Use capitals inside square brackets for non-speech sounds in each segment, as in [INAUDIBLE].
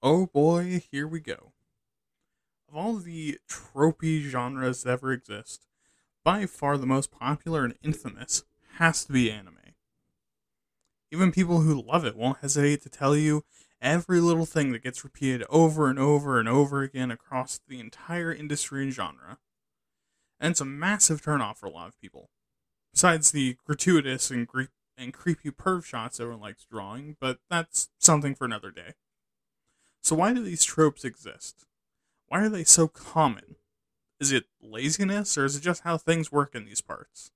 Oh boy, here we go. Of all the tropey genres that ever exist, by far the most popular and infamous has to be anime. Even people who love it won't hesitate to tell you every little thing that gets repeated over and over and over again across the entire industry and genre. And it's a massive turnoff for a lot of people. Besides the gratuitous and, gre- and creepy perv shots everyone likes drawing, but that's something for another day. So, why do these tropes exist? Why are they so common? Is it laziness, or is it just how things work in these parts?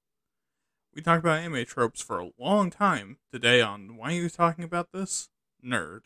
We talked about anime tropes for a long time today on Why Are You Talking About This? Nerd.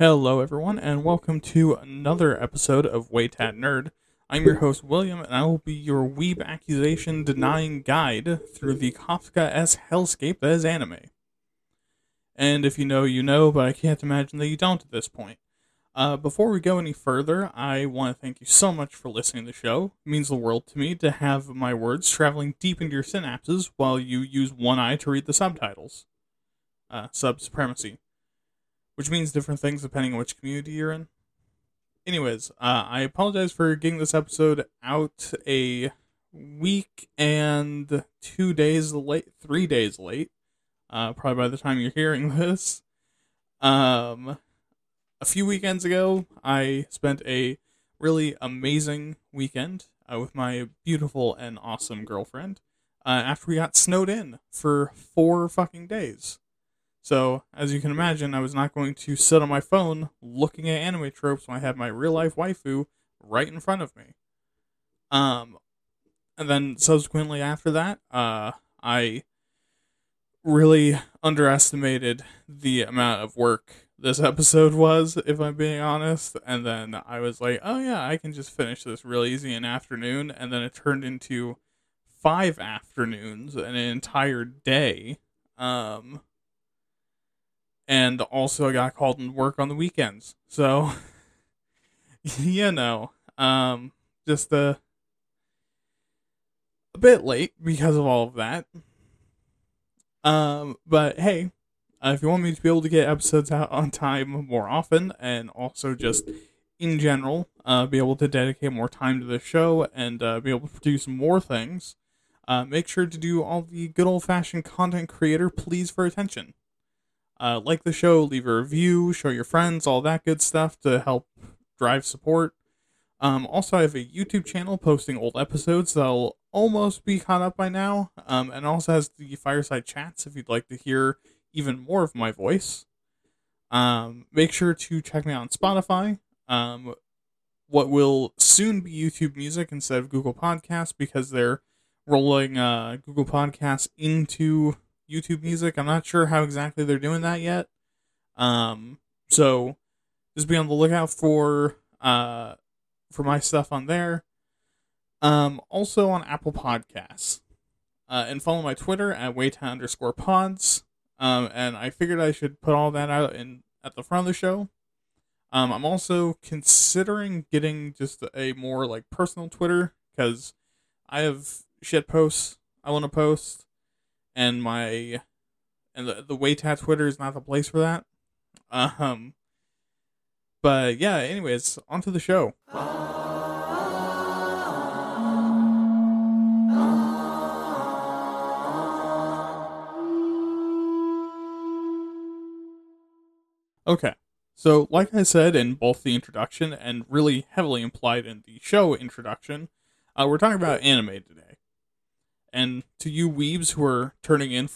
Hello, everyone, and welcome to another episode of Waytat Nerd. I'm your host, William, and I will be your weeb accusation denying guide through the Kafkaesque hellscape that is anime. And if you know, you know, but I can't imagine that you don't at this point. Uh, before we go any further, I want to thank you so much for listening to the show. It means the world to me to have my words traveling deep into your synapses while you use one eye to read the subtitles. Uh, sub supremacy which means different things depending on which community you're in. Anyways, uh, I apologize for getting this episode out a week and two days late, three days late. Uh, probably by the time you're hearing [LAUGHS] this. Um, a few weekends ago, I spent a really amazing weekend uh, with my beautiful and awesome girlfriend. Uh, after we got snowed in for four fucking days. So, as you can imagine, I was not going to sit on my phone looking at anime tropes when I had my real life waifu right in front of me. Um, and then subsequently after that, uh, I really underestimated the amount of work this [LAUGHS] episode was, if I'm being honest. And then I was like, oh yeah, I can just finish this real easy in afternoon. And then it turned into five afternoons, and an entire day. Um, and also I got called to work on the weekends. So, [LAUGHS] you know, um, just a a bit late because of all of that. Um, but hey, uh, if you want me to be able to get episodes out on time more often, and also just in general, uh, be able to dedicate more time to the show and uh, be able to produce more things, uh, make sure to do all the good old fashioned content creator please for attention uh, like the show, leave a review, show your friends, all that good stuff to help drive support. Um, also, I have a YouTube channel posting old episodes that'll almost be caught up by now, um, and also has the fireside chats if you'd like to hear even more of my voice. Um, make sure to check me out on Spotify. Um, what will soon be YouTube Music instead of Google Podcasts because they're rolling uh, Google Podcasts into YouTube Music. I'm not sure how exactly they're doing that yet. Um, so just be on the lookout for uh for my stuff on there. Um, also on Apple Podcasts. Uh, and follow my Twitter at waytat underscore pods. Um, and I figured I should put all that out in at the front of the show. Um, I'm also considering getting just a more like personal Twitter because I have shit posts I want to post and my and the the Waytat Twitter is not the place for that. Um, but yeah. Anyways, on to the show. Okay. So, like I said in both the introduction and really heavily implied in the show introduction, uh, we're talking about anime today. And to you weebs who are turning in,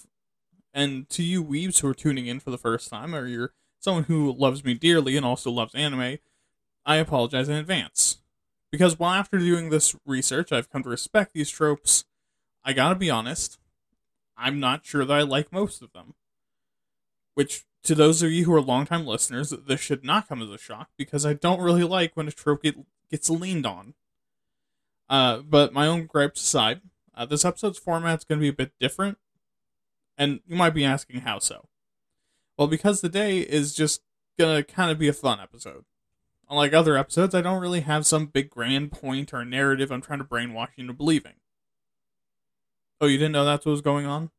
and to you weebs who are tuning in for the first time, or you're someone who loves me dearly and also loves anime, I apologize in advance. Because while after doing this research, I've come to respect these tropes, I gotta be honest, I'm not sure that I like most of them. Which, to those of you who are longtime listeners, this should not come as a shock because I don't really like when a trope get, gets leaned on. Uh, but my own gripes aside, uh, this episode's format is going to be a bit different. And you might be asking how so. Well, because today is just going to kind of be a fun episode. Unlike other episodes, I don't really have some big grand point or narrative I'm trying to brainwash you into believing. Oh, you didn't know that's what was going on?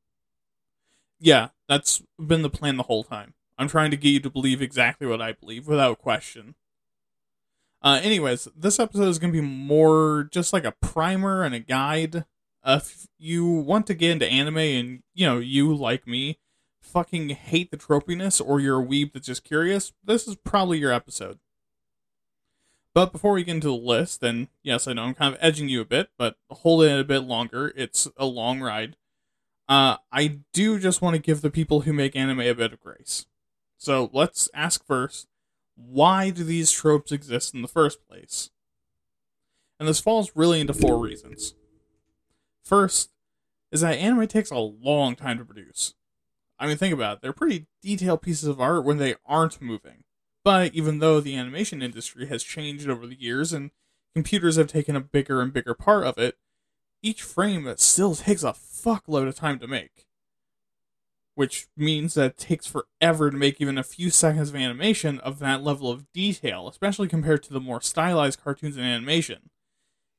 Yeah, that's been the plan the whole time. I'm trying to get you to believe exactly what I believe without question. Uh, anyways, this episode is going to be more just like a primer and a guide. Uh, if you want to get into anime and, you know, you, like me, fucking hate the tropiness or you're a weeb that's just curious, this is probably your episode. But before we get into the list, and yes, I know I'm kind of edging you a bit, but hold it a bit longer. It's a long ride. Uh, I do just want to give the people who make anime a bit of grace. So let's ask first why do these tropes exist in the first place? And this falls really into four reasons. First, is that anime takes a long time to produce. I mean, think about it. They're pretty detailed pieces of art when they aren't moving. But even though the animation industry has changed over the years and computers have taken a bigger and bigger part of it, each frame still takes a fuckload of time to make. Which means that it takes forever to make even a few seconds of animation of that level of detail, especially compared to the more stylized cartoons and animation.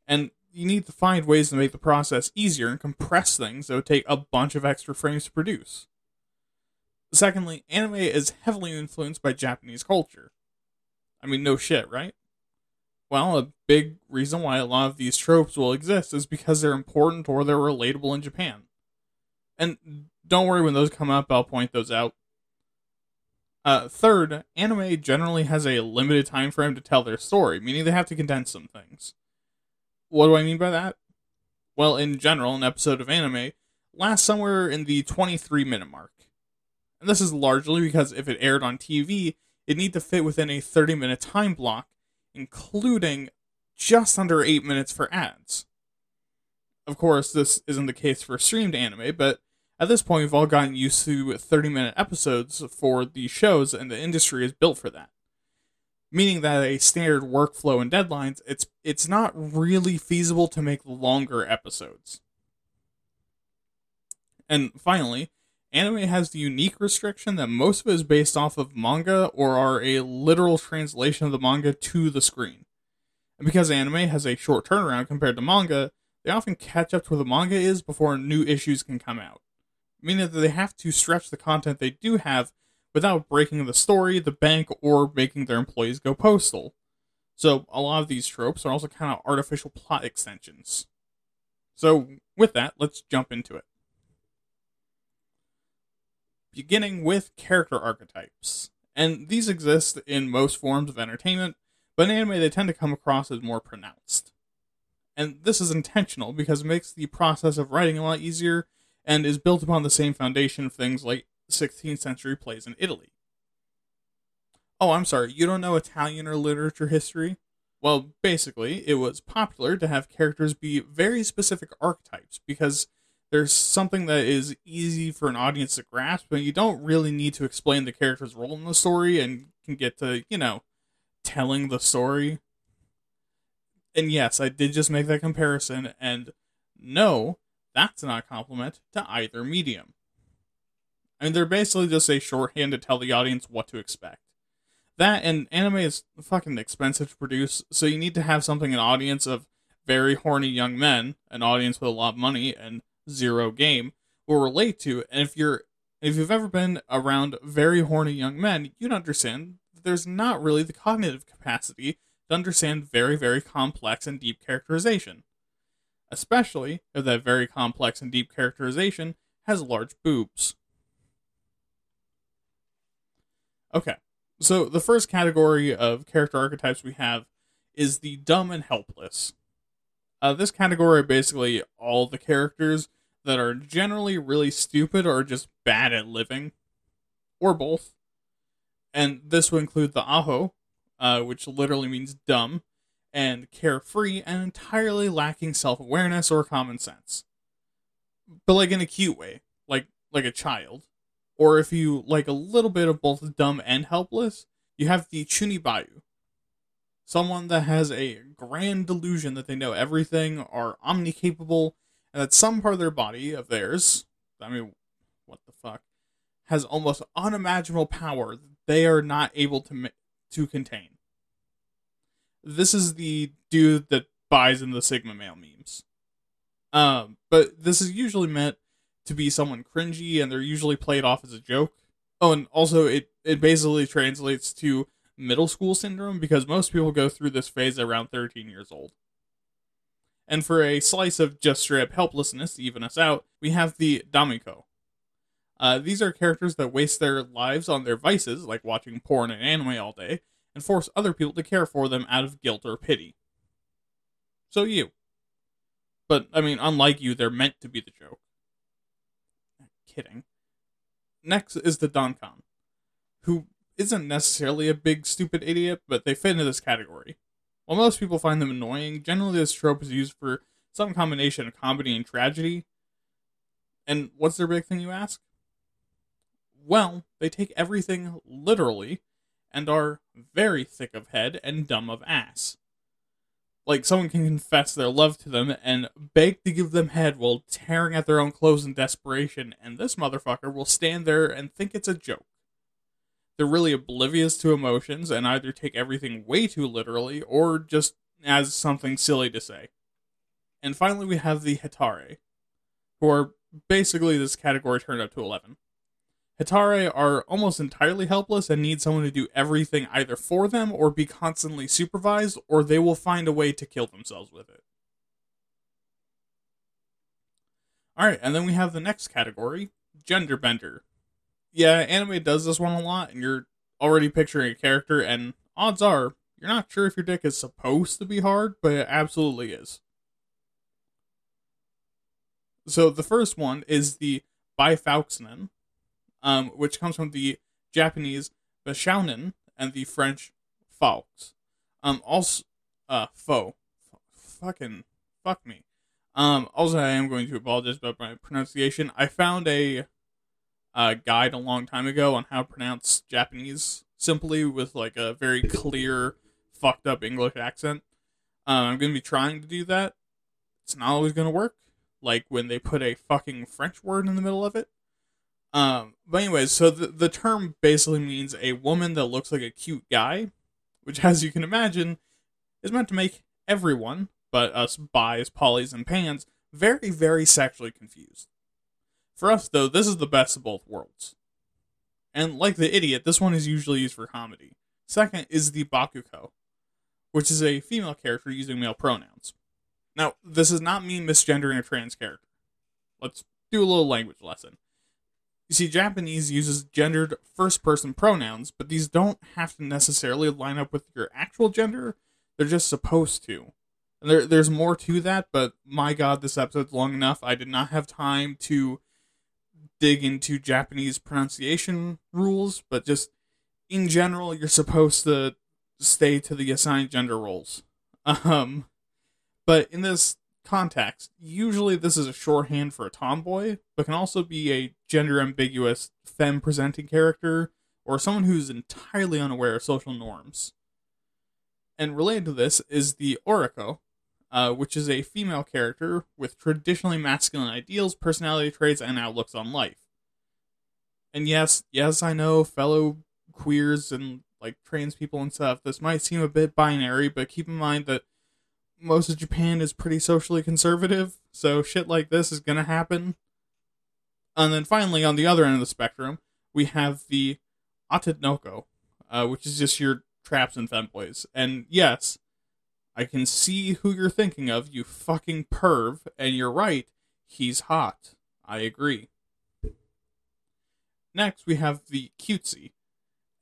And you need to find ways to make the process easier and compress things that would take a bunch of extra frames to produce. Secondly, anime is heavily influenced by Japanese culture. I mean, no shit, right? Well, a big reason why a lot of these tropes will exist is because they're important or they're relatable in Japan. And don't worry when those come up, I'll point those out. Uh, third, anime generally has a limited time frame to tell their story, meaning they have to condense some things. What do I mean by that? Well, in general, an episode of anime lasts somewhere in the 23 minute mark. And this is largely because if it aired on TV, it need to fit within a 30 minute time block, including just under 8 minutes for ads. Of course, this isn't the case for streamed anime, but at this point, we've all gotten used to 30 minute episodes for these shows, and the industry is built for that. Meaning that a standard workflow and deadlines, it's it's not really feasible to make longer episodes. And finally, anime has the unique restriction that most of it is based off of manga or are a literal translation of the manga to the screen. And because anime has a short turnaround compared to manga, they often catch up to where the manga is before new issues can come out. Meaning that they have to stretch the content they do have without breaking the story, the bank, or making their employees go postal. So a lot of these tropes are also kind of artificial plot extensions. So with that, let's jump into it beginning with character archetypes. And these exist in most forms of entertainment, but in anime they tend to come across as more pronounced. And this is intentional because it makes the process of writing a lot easier and is built upon the same foundation of things like 16th century plays in Italy. Oh, I'm sorry, you don't know Italian or literature history? Well, basically, it was popular to have characters be very specific archetypes because there's something that is easy for an audience to grasp, but you don't really need to explain the character's role in the story and can get to, you know, telling the story. And yes, I did just make that comparison, and no, that's not a compliment to either medium. I mean, they're basically just a shorthand to tell the audience what to expect. That and anime is fucking expensive to produce, so you need to have something an audience of very horny young men, an audience with a lot of money, and zero game will relate to. And if you're if you've ever been around very horny young men, you'd understand that there's not really the cognitive capacity to understand very, very complex and deep characterization. Especially if that very complex and deep characterization has large boobs. Okay, so the first category of character archetypes we have is the dumb and helpless. Uh, this category basically all the characters that are generally really stupid or just bad at living, or both. And this would include the Aho, uh, which literally means dumb, and carefree and entirely lacking self awareness or common sense. But like in a cute way, like like a child. Or if you like a little bit of both dumb and helpless, you have the Chuunibyou. Someone that has a grand delusion that they know everything, are omnicapable, and that some part of their body, of theirs, I mean, what the fuck, has almost unimaginable power that they are not able to to contain. This is the dude that buys in the Sigma male memes. Um, but this is usually meant to be someone cringy, and they're usually played off as a joke. Oh, and also it it basically translates to middle school syndrome because most people go through this phase around 13 years old. And for a slice of just straight up helplessness to even us out, we have the Dameko. Uh, these are characters that waste their lives on their vices, like watching porn and anime all day, and force other people to care for them out of guilt or pity. So you. But, I mean, unlike you, they're meant to be the joke. Kidding. Next is the Donkan, who isn't necessarily a big stupid idiot, but they fit into this category. While most people find them annoying, generally this trope is used for some combination of comedy and tragedy. And what's their big thing, you ask? Well, they take everything literally and are very thick of head and dumb of ass. Like someone can confess their love to them and beg to give them head while tearing at their own clothes in desperation, and this motherfucker will stand there and think it's a joke. They're really oblivious to emotions and either take everything way too literally or just as something silly to say. And finally, we have the Hetare, who are basically this category turned up to 11. Hetare are almost entirely helpless and need someone to do everything either for them or be constantly supervised, or they will find a way to kill themselves with it. Alright, and then we have the next category Gender Bender. Yeah, anime does this one a lot, and you're already picturing a character, and odds are you're not sure if your dick is supposed to be hard, but it absolutely is. So the first one is the Bifauxnen, um, which comes from the Japanese Bishounen and the French Faux. Um, also, uh, faux. F- fucking, fuck me. Um, also, I am going to apologize about my pronunciation. I found a guide a long time ago on how to pronounce Japanese simply with like a very clear, fucked up English accent. Uh, I'm going to be trying to do that. It's not always going to work. Like when they put a fucking French word in the middle of it. Um, but anyways, so the, the term basically means a woman that looks like a cute guy, which, as you can imagine, is meant to make everyone, but us bis, polys, and pans, very, very sexually confused. For us, though, this is the best of both worlds. And like the idiot, this one is usually used for comedy. Second is the Bokukko, which is a female character using male pronouns. Now, this does not mean misgendering a trans character. Let's do a little language lesson. You see, Japanese uses gendered first person pronouns, but these don't have to necessarily line up with your actual gender. They're just supposed to. And there, there's more to that, but my god, this episode's long enough. I did not have time to dig into Japanese pronunciation rules, but just in general, you're supposed to stay to the assigned gender roles. [LAUGHS] Um, but in this context, usually this is a shorthand for a tomboy, but can also be a gender ambiguous femme presenting character or someone who's entirely unaware of social norms. And related to this is the Oriko, uh, which is a female character with traditionally masculine ideals, personality traits, and outlooks on life. And yes, yes, I know, fellow queers and like trans people and stuff, this might seem a bit binary, but keep in mind that most of Japan is pretty socially conservative, so shit like this is gonna happen. And then finally, on the other end of the spectrum, we have the Atadnoko, uh, which is just your traps and femboys. And yes, I can see who you're thinking of, you fucking perv, and you're right, he's hot. I agree. Next, we have the cutesy.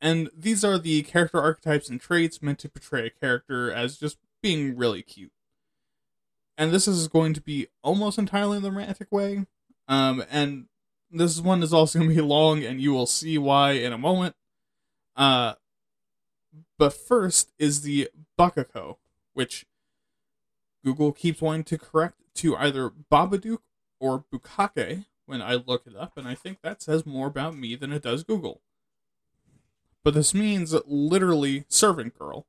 And these are the character archetypes and traits meant to portray a character as just being really cute. And this is going to be almost entirely in the romantic way. Um, and this one is also going to be long, and you will see why in a moment. Uh, but first is the Bakako, which Google keeps wanting to correct to either Babadook or Bukake when I look it up, and I think that says more about me than it does Google. But this means literally servant girl.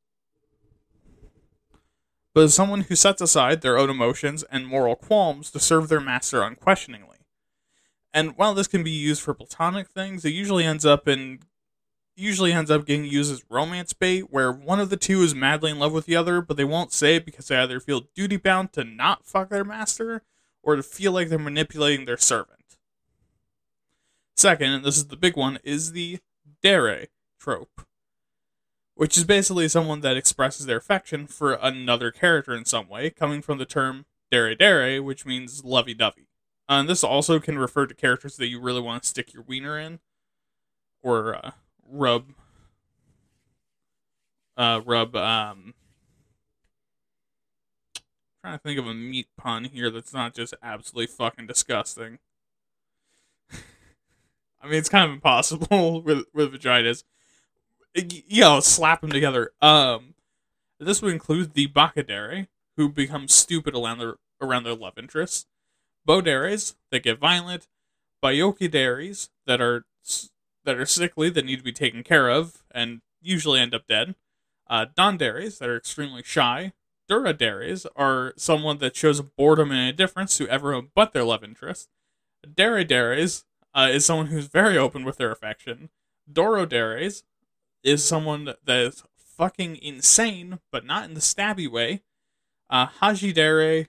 But as someone who sets aside their own emotions and moral qualms to serve their master unquestioningly. And while this can be used for platonic things, it usually ends up in usually ends up getting used as romance bait, where one of the two is madly in love with the other, but they won't say it because they either feel duty bound to not fuck their master or to feel like they're manipulating their servant. Second, and this is the big one, is the dere trope, which is basically someone that expresses their affection for another character in some way, coming from the term dere dere, which means lovey dovey. Uh, and this also can refer to characters that you really want to stick your wiener in, or uh, rub uh rub um trying to think of a meat pun here that's not just absolutely fucking disgusting. [LAUGHS] I mean, it's kind of impossible [LAUGHS] with with vaginas. You know, slap them together. Um, this would include the Bakadere, who become stupid around their around their love interests, Boderes that get violent, Byoukideres that are that are sickly that need to be taken care of and usually end up dead. Uh, Danderes that are extremely shy. Duradares are someone that shows boredom and indifference to everyone but their love interest. Deredere uh, is someone who's very open with their affection. Doroderes is someone that is fucking insane, but not in the stabby way. Uh, Hajidere,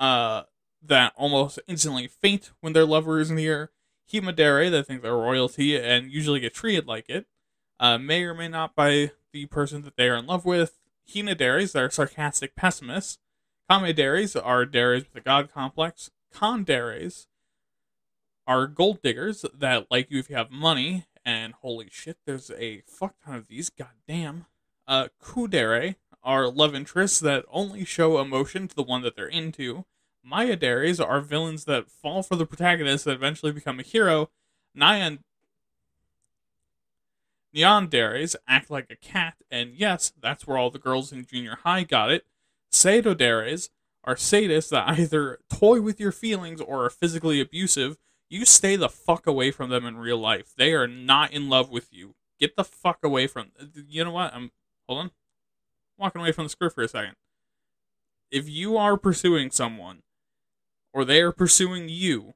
uh, that almost instantly faint when their lover is near. Himedere that think they're royalty and usually get treated like it, uh, may or may not by the person that they are in love with. Hinederes that are sarcastic pessimists. Kamideres are dares with a god complex. Konderes are gold diggers that like you if you have money. And holy shit, there's a fuck ton of these. Goddamn. Uh, Kudere are love interests that only show emotion to the one that they're into. Mayaderes are villains that fall for the protagonist that eventually become a hero. Nyan Nyanderes act like a cat, and yes, that's where all the girls in junior high got it. Sadoderes are sadists that either toy with your feelings or are physically abusive. You stay the fuck away from them in real life. They are not in love with you. Get the fuck away from. You know what? I'm hold on. walking away from the script for a second. If you are pursuing someone or they are pursuing you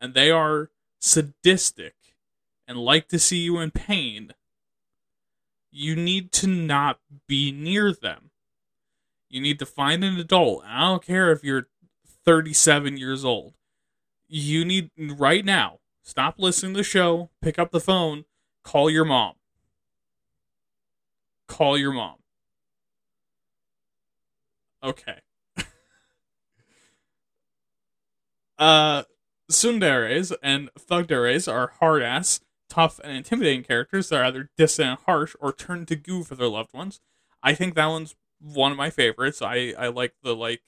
and they are sadistic and like to see you in pain, you need to not be near them. You need to find an adult. I don't care if you're 37 years old. You need, right now, stop listening to the show, pick up the phone, call your mom. Call your mom. Okay. [LAUGHS] Uh, Tsunderes and Thugderes are hard ass, tough, and intimidating characters that are either distant and harsh or turn to goo for their loved ones. I think that one's one of my favorites. I, I like the like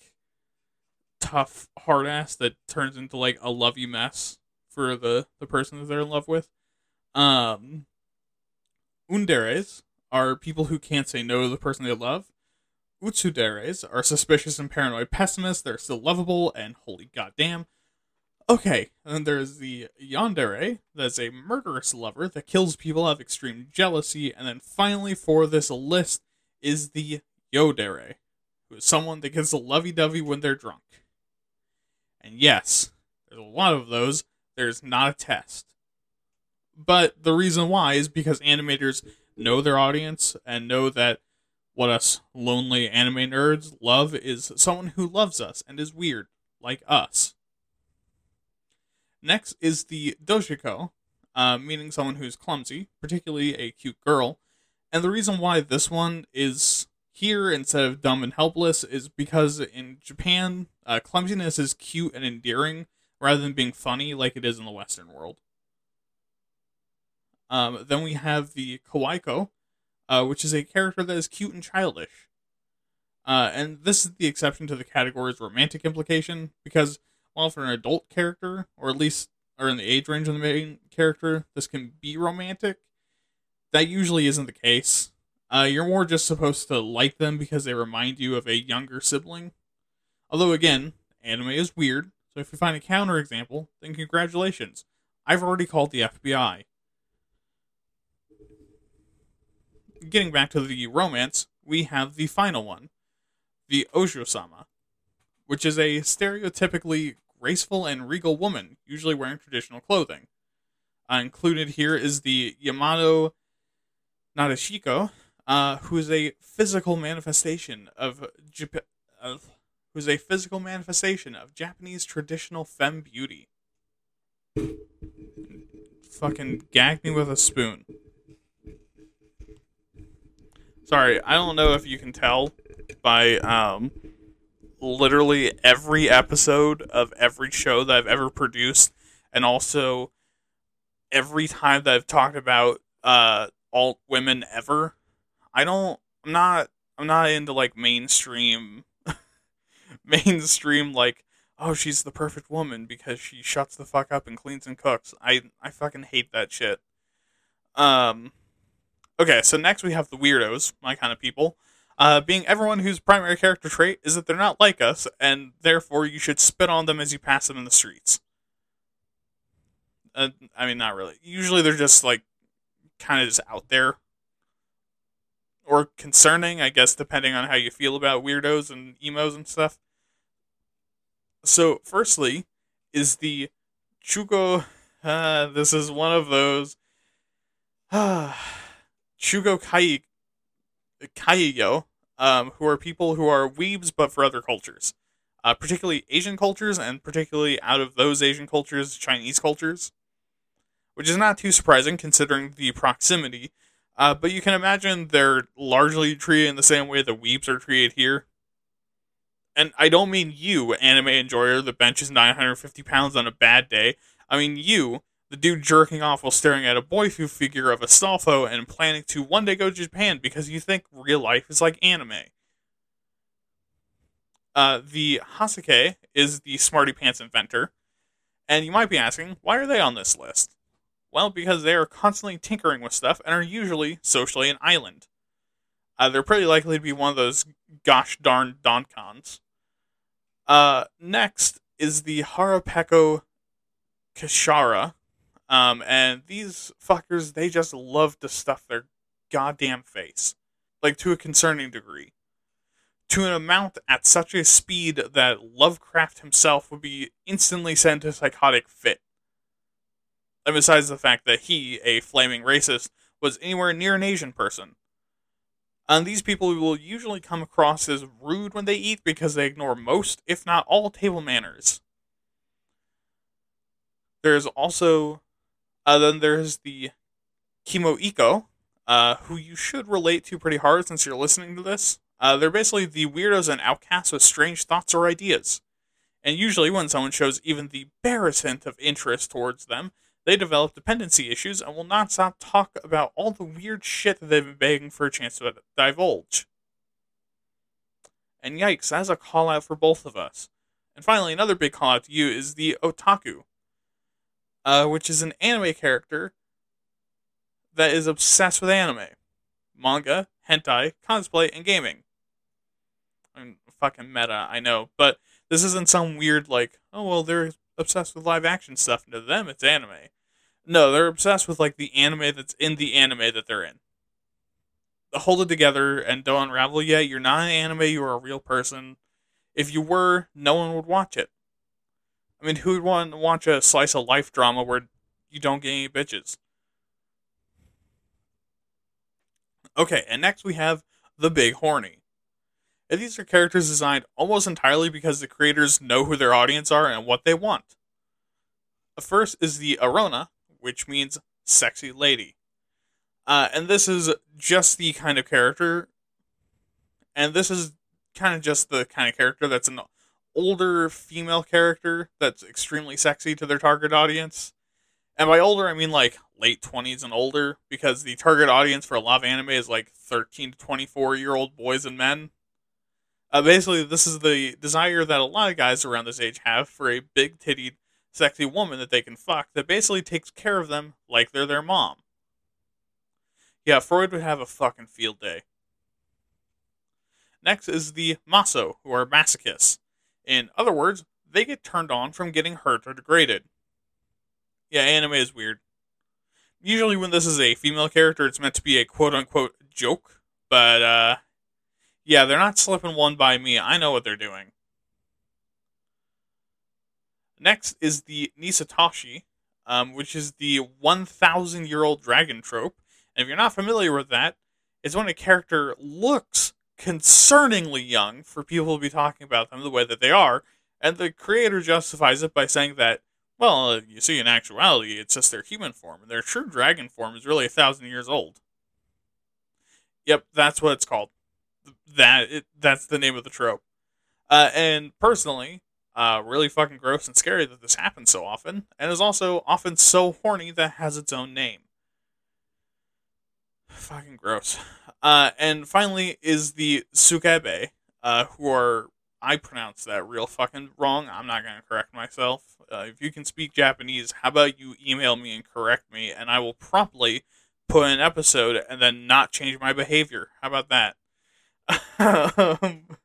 tough hard ass that turns into like a lovey mess for the, the person that they're in love with. Um Underes are people who can't say no to the person they love. Utsuderes are suspicious and paranoid pessimists. They're still lovable and holy goddamn. Okay, and then there's the Yandere, that's a murderous lover that kills people out of extreme jealousy, and then finally for this list is the Yodere, who is someone that gets a lovey-dovey when they're drunk. And yes, there's a lot of those. There's not a test. But the reason why is because animators know their audience and know that what us lonely anime nerds love is someone who loves us and is weird, like us. Next is the dojiko, uh, meaning someone who's clumsy, particularly a cute girl. And the reason why this one is here instead of dumb and helpless is because in Japan, uh, clumsiness is cute and endearing rather than being funny like it is in the Western world. Um, then we have the kawaiko, uh, which is a character that is cute and childish. Uh, and this is the exception to the category's romantic implication because while for an adult character, or at least or in the age range of the main character, this can be romantic. That usually isn't the case. Uh, you're more just supposed to like them because they remind you of a younger sibling. Although, again, anime is weird, so if you find a counterexample, then congratulations. I've already called the FBI. Getting back to the romance, we have the final one, the Ojo sama, which is a stereotypically graceful and regal woman, usually wearing traditional clothing. Uh, included here is the Yamato Nadeshiko, uh, who is a physical manifestation of Jap- uh, who's a physical manifestation of Japanese traditional femme beauty. Fucking gag me with a spoon. Sorry, I don't know if you can tell by um, literally every episode of every show that I've ever produced, and also every time that I've talked about uh, alt women ever. I don't. I'm not. I'm not into like mainstream, [LAUGHS] mainstream like. Oh, she's the perfect woman because she shuts the fuck up and cleans and cooks. I I fucking hate that shit. Um. Okay, so next we have the weirdos, my kind of people uh, being everyone whose primary character trait is that they're not like us, and therefore you should spit on them as you pass them in the streets. Uh, I mean, not really. Usually they're just like kind of just out there or concerning, I guess, depending on how you feel about weirdos and emos and stuff. So, firstly, is the Chugo. Uh, [SIGHS] this is one of those. [SIGHS] Chugo Kai Kaiyo, um, who are people who are weebs but for other cultures, uh, particularly Asian cultures, and particularly out of those Asian cultures, Chinese cultures, which is not too surprising considering the proximity. Uh, but you can imagine they're largely treated in the same way the weebs are treated here. And I don't mean you, anime enjoyer that benches 950 pounds on a bad day. I mean you, the dude jerking off while staring at a boyfu figure of a Astolfo and planning to one day go to Japan because you think real life is like anime. Uh, the Hakase is the Smarty Pants inventor, and you might be asking, why are they on this list? Well, because they are constantly tinkering with stuff and are usually socially an island. Uh, they're pretty likely to be one of those gosh darn donkans. Uh, next is the Harapeko Kashara, um, and these fuckers, they just love to stuff their goddamn face. Like to a concerning degree. To an amount at such a speed that Lovecraft himself would be instantly sent to psychotic fit. And besides the fact that he, a flaming racist, was anywhere near an Asian person. And these people will usually come across as rude when they eat because they ignore most, if not all, table manners. There's also uh, then there's the Kimo Iko, uh, who you should relate to pretty hard since you're listening to this. Uh, they're basically the weirdos and outcasts with strange thoughts or ideas. And usually, when someone shows even the barest hint of interest towards them, they develop dependency issues and will not stop talk about all the weird shit that they've been begging for a chance to divulge. And yikes, that's a call out for both of us. And finally, another big call out to you is the otaku, uh, which is an anime character that is obsessed with anime, manga, hentai, cosplay, and gaming. I'm fucking meta, I know, but this isn't some weird like, oh well, they're obsessed with live action stuff. And to them, it's anime. No, they're obsessed with like the anime that's in the anime that they're in. Hold it together and don't unravel yet. You're not an anime. You're a real person. If you were, no one would watch it. I mean, who would want to watch a slice of life drama where you don't get any bitches? Okay, and next we have the Big Horny. And these are characters designed almost entirely because the creators know who their audience are and what they want. The first is the Arona, which means sexy lady. Uh, and this is just the kind of character, and this is kind of just the kind of character that's an older female character that's extremely sexy to their target audience. And by older, I mean like late 20s and older, because the target audience for a lot of anime is like 13 to 24 year old boys and men. Uh, basically, this is the desire that a lot of guys around this age have for a big titted, sexy woman that they can fuck that basically takes care of them like they're their mom. Yeah, Freud would have a fucking field day. Next is the maso, who are masochists. In other words, they get turned on from getting hurt or degraded. Yeah, anime is weird. Usually, when this is a female character, it's meant to be a quote unquote joke, but uh, yeah, they're not slipping one by me. I know what they're doing. Next is the Nisatoshi, um, which is the 1,000 year old dragon trope. And if you're not familiar with that, it's when a character looks concerningly young for people to be talking about them the way that they are, and the creator justifies it by saying that, well, you see, in actuality, it's just their human form, and their true dragon form is really a thousand years old. Yep, that's what it's called. That it, that's the name of the trope. Uh, and personally, uh, really fucking gross and scary that this happens so often, and is also often so horny that has its own name. Fucking gross. Uh, and finally is the Sukebe, uh, who are I pronounce that real fucking wrong. I'm not gonna correct myself. Uh, if you can speak Japanese, how about you email me and correct me, and I will promptly put an episode and then not change my behavior. How about that? [LAUGHS] um,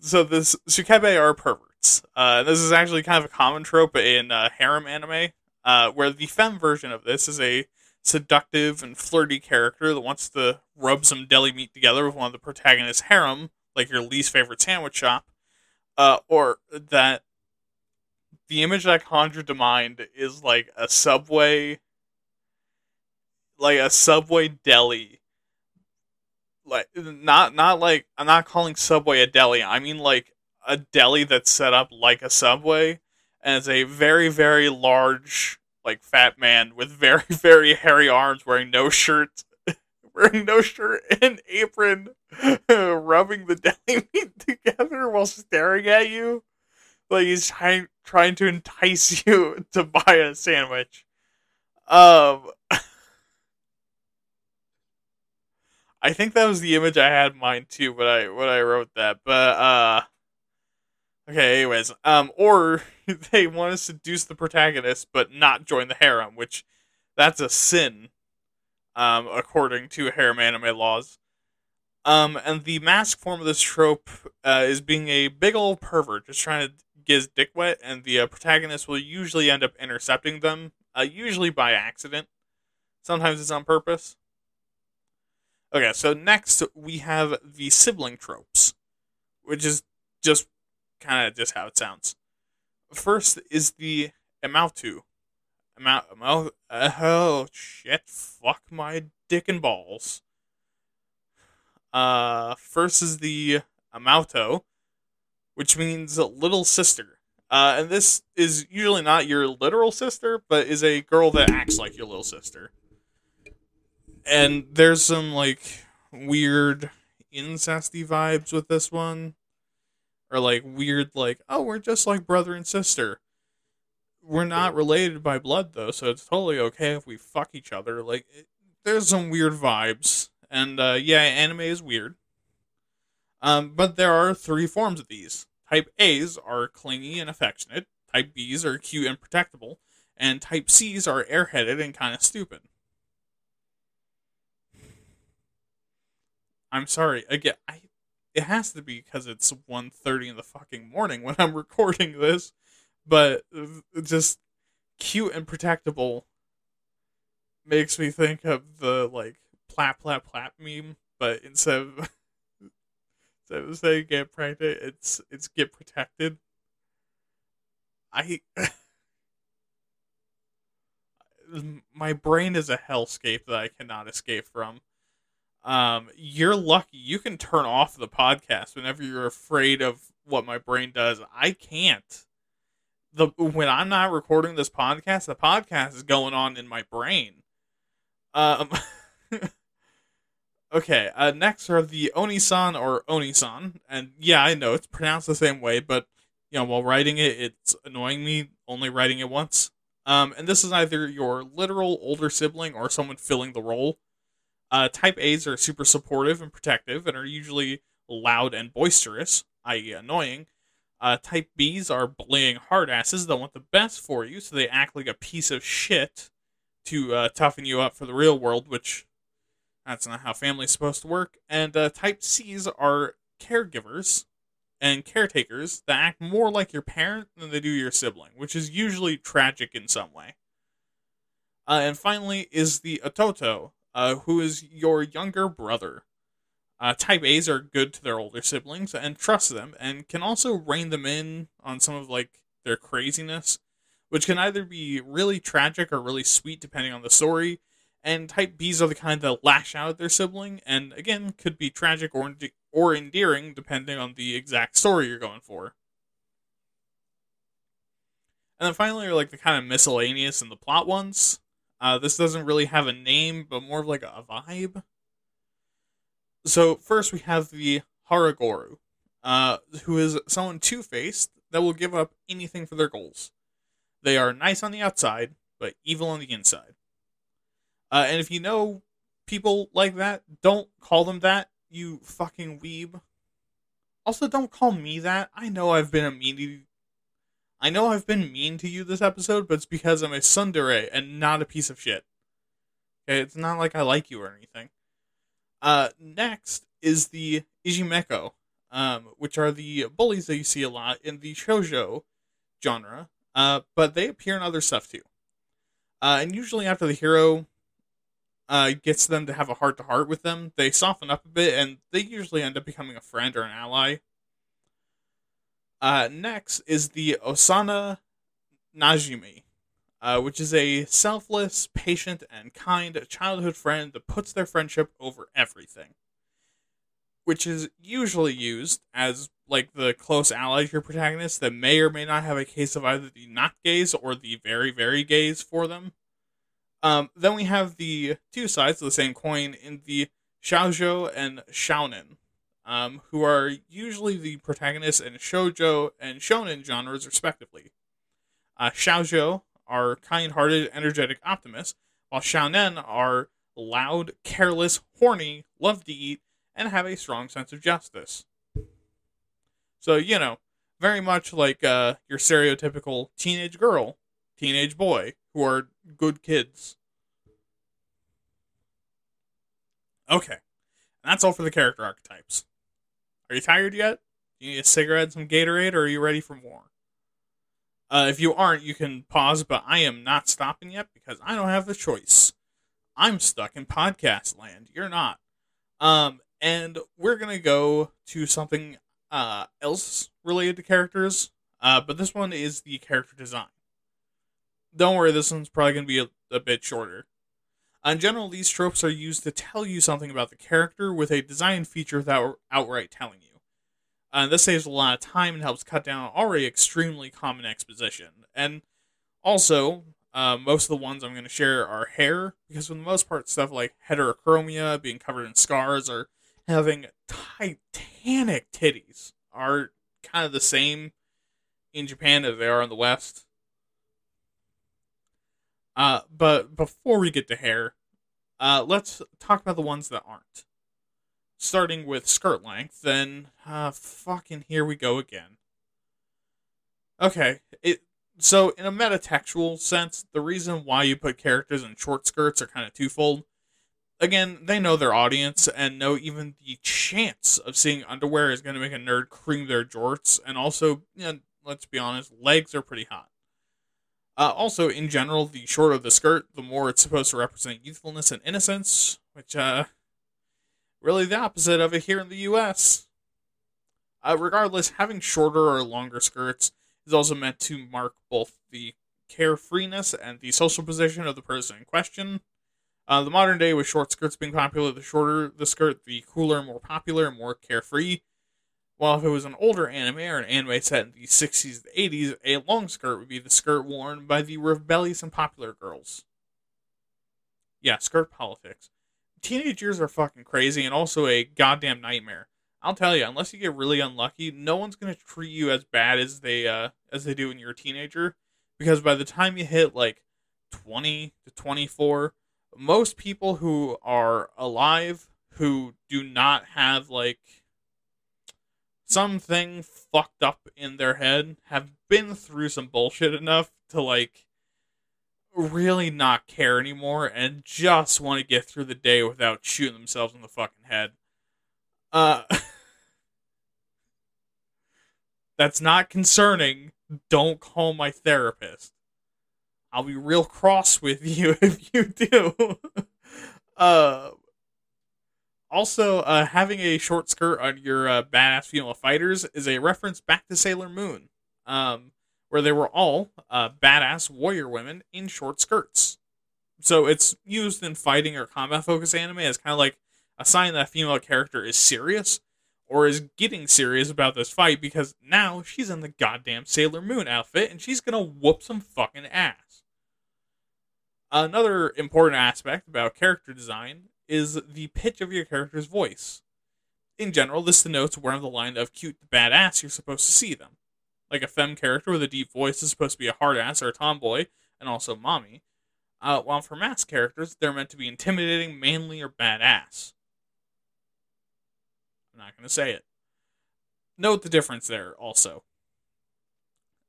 so this Sukebe are perverts. Uh, this is actually kind of a common trope in uh, harem anime, uh, where the femme version of this is a seductive and flirty character that wants to rub some deli meat together with one of the protagonist's harem, like your least favorite sandwich shop, uh, or that the image that conjured to mind is like a subway, like a subway deli. Like not not like I'm not calling Subway a deli. I mean like a deli that's set up like a Subway, and it's a very very large like fat man with very [LAUGHS] very hairy arms, wearing no shirt, [LAUGHS] wearing no shirt and apron, [LAUGHS] rubbing the deli meat together while staring at you, like he's trying trying to entice you to buy a sandwich. Um, I think that was the image I had in mind too, but I when I wrote that. But uh, okay. Anyways, um, or [LAUGHS] they want to seduce the protagonist but not join the harem, which that's a sin, um, according to harem anime laws. Um, and the mask form of this trope uh, is being a big old pervert, just trying to get his dick wet, and the uh, protagonist will usually end up intercepting them, uh, usually by accident. Sometimes it's on purpose. Okay, so next we have the sibling tropes, which is just kind of just how it sounds. First is the Amautu. Amau, Amau, oh shit, fuck my dick and balls. Uh, first is the Amauto, which means little sister. Uh, and this is usually not your literal sister, but is a girl that acts like your little sister. And there's some like weird incesty vibes with this one, or like weird like oh we're just like brother and sister. We're not related by blood though, so it's totally okay if we fuck each other. Like it, there's some weird vibes, and uh, yeah, anime is weird. Um, but there are three forms of these. Type A's are clingy and affectionate. Type B's are cute and protectable, and Type C's are airheaded and kind of stupid. I'm sorry. Again, I it has to be because it's 1.30 in the fucking morning when I'm [LAUGHS] recording this, but just cute and protectable makes me think of the like plat plat plat meme, but instead of [LAUGHS] instead of saying get pregnant, it's it's get protected. I [LAUGHS] my brain is a hellscape that I cannot escape from um, you're lucky. You can turn off the podcast whenever you're afraid of what my brain does. I can't. The when I'm not recording this podcast, the podcast is going on in my brain. Um. [LAUGHS] okay. Uh, next are the Onisan or Onisan, and yeah, I know it's pronounced the same way, but you know, while writing it, it's annoying me only writing it once. Um, and this is either your literal older sibling or someone filling the role. Uh, type A's are super supportive and protective and are usually loud and boisterous, i.e., annoying. Uh, type Bs are bullying hardasses that want the best for you, so they act like a piece of shit to uh, toughen you up for the real world, which that's not how family's supposed to work. And uh, type Cs are caregivers and caretakers that act more like your parent than they do your sibling, which is usually tragic in some way. Uh, and finally is the Ototo, uh, who is your younger brother. Uh, type A's are good to their older siblings and trust them, and can also rein them in on some of like their craziness, which can either be really tragic or really sweet depending on the story. And type B's are the kind that lash out at their sibling, and again could be tragic or or endearing depending on the exact story you're going for. And then finally are like the kind of miscellaneous and the plot ones. Uh, this doesn't really have a name, but more of like a vibe. So first we have the Haraguro, uh, who is someone two faced that will give up anything for their goals. They are nice on the outside, but evil on the inside. Uh, and if you know people like that, don't call them that you fucking weeb. Also, don't call me that. I know I've been a mean to you. I know I've been mean to you this episode, but it's because I'm a tsundere and not a piece of shit. Okay, it's not like I like you or anything. Uh, next is the Ijimeko, um, which are the bullies that you see a lot in the shoujo genre, uh, but they appear in other stuff too. Uh, and usually after the hero uh, gets them to have a heart to heart with them, they soften up a bit and they usually end up becoming a friend or an ally. Uh, next is the Osana Najimi, uh, which is a selfless, patient, and kind childhood friend that puts their friendship over everything. Which is usually used as like the close ally to your protagonist that may or may not have a case of either the not gays or the very, very gays for them. Um, then we have the two sides of the same coin in the shoujo and shounen, um, who are usually the protagonists in shoujo and shonen genres, respectively. Uh, shoujo are kind-hearted, energetic optimists, while shounen are loud, careless, horny, love to eat, and have a strong sense of justice. So you know, very much like uh, your stereotypical teenage girl, teenage boy, who are good kids. Okay. that's all for the character archetypes. Are you tired yet? You need a cigarette, some Gatorade, or are you ready for more? Uh, if you aren't, you can pause, but I am not stopping yet because I don't have the choice. I'm stuck in podcast land. You're not. Um, and we're gonna go to something uh, else related to characters. Uh, but this one is the character design. Don't worry, this one's probably gonna be a, a bit shorter. In general, these tropes are used to tell you something about the character with a design feature without outright telling you. Uh, this saves a lot of time and helps cut down already extremely common exposition. And also, uh, most of the ones I'm going to share are hair, because for the most part, stuff like heterochromia, being covered in scars, or having titanic titties are kind of the same in Japan as they are in the West. Uh, but before we get to hair, uh, let's talk about the ones that aren't. Starting with skirt length, then uh, fucking here we go again. Okay, it so in a metatextual sense, the reason why you put characters in short skirts are kind of twofold. Again, they know their audience and know even the chance of seeing underwear is going to make a nerd cream their jorts, and also, you know, let's be honest, legs are pretty hot. Uh, also, in general, the shorter the skirt, the more it's supposed to represent youthfulness and innocence, which, uh, really the opposite of it here in the U.S. Uh, regardless, having shorter or longer skirts is also meant to mark both the carefreeness and the social position of the person in question. Uh, the modern day, with short skirts being popular, the shorter the skirt, the cooler, more popular, more carefree. While if it was an older anime or an anime set in the 60s and 80s, a long skirt would be the skirt worn by the rebellious and popular girls. Yeah, skirt politics. Teenage years are fucking crazy and also a goddamn nightmare. I'll tell you, unless you get really unlucky, no one's gonna treat you as bad as they uh as they do when you're a teenager. Because by the time you hit like twenty to twenty four, most people who are alive who do not have like something fucked up in their head, have been through some bullshit enough to like really not care anymore and just want to get through the day without shooting themselves in the fucking head. Uh [LAUGHS] That's not concerning. Don't call my therapist. I'll be real cross with you [LAUGHS] if you do. [LAUGHS] uh also, uh, having a short skirt on your uh, badass female fighters is a reference back to Sailor Moon, um, where they were all uh, badass warrior women in short skirts. So it's used in fighting or combat focused anime as kind of like a sign that a female character is serious or is getting serious about this fight because now she's in the goddamn Sailor Moon outfit and she's gonna whoop some fucking ass. Another important aspect about character design is the pitch of your character's voice. In general, this denotes where on the line of cute to badass you're supposed to see them. Like a femme character with a deep voice is supposed to be a hard ass or a tomboy, and also mommy. Uh, while for mass characters, they're meant to be intimidating, manly, or badass. I'm not going to say it. Note the difference there, also.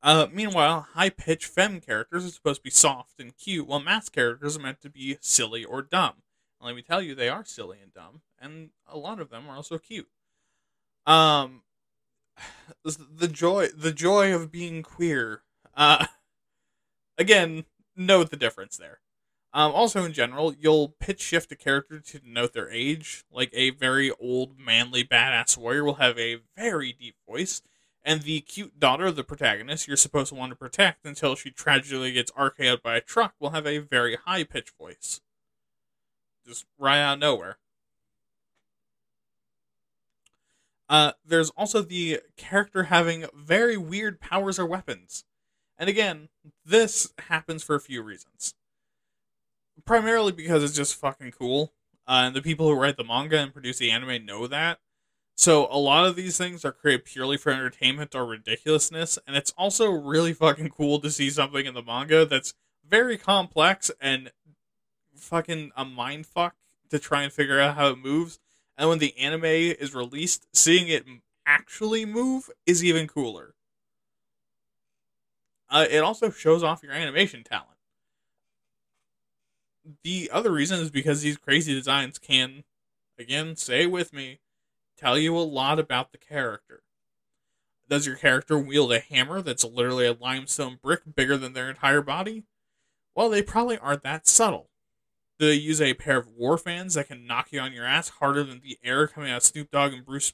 Uh, meanwhile, high pitched femme characters are supposed to be soft and cute, while mass characters are meant to be silly or dumb. Let me tell you, they are silly and dumb, and a lot of them are also cute. Um, [SIGHS] the joy, the joy of being queer. Uh, [LAUGHS] again, note the difference there. Um, also, in general, you'll pitch shift a character to denote their age. Like a very old, manly, badass warrior will have a very deep voice, and the cute daughter of the protagonist you're supposed to want to protect until she tragically gets RKO'd by a truck will have a very high pitched voice. Just right out of nowhere. Uh, there's also the character having very weird powers or weapons. And again, this happens for a few reasons primarily because it's just fucking cool. Uh, and the people who write the manga and produce the anime know that. So a lot of these things are created purely for entertainment or ridiculousness, and it's also really fucking cool to see something in the manga that's very complex and fucking a mind fuck to try and figure out how it moves. And when the anime is released, seeing it actually move is even cooler. Uh, it also shows off your animation talent the other reason is because these crazy designs can, again, say with me, tell you a lot about the character. Does your character wield a hammer that's literally a limestone brick bigger than their entire body? Well, they probably aren't that subtle. They use a pair of war fans that can knock you on your ass harder than the air coming out of Snoop Dogg and Bruce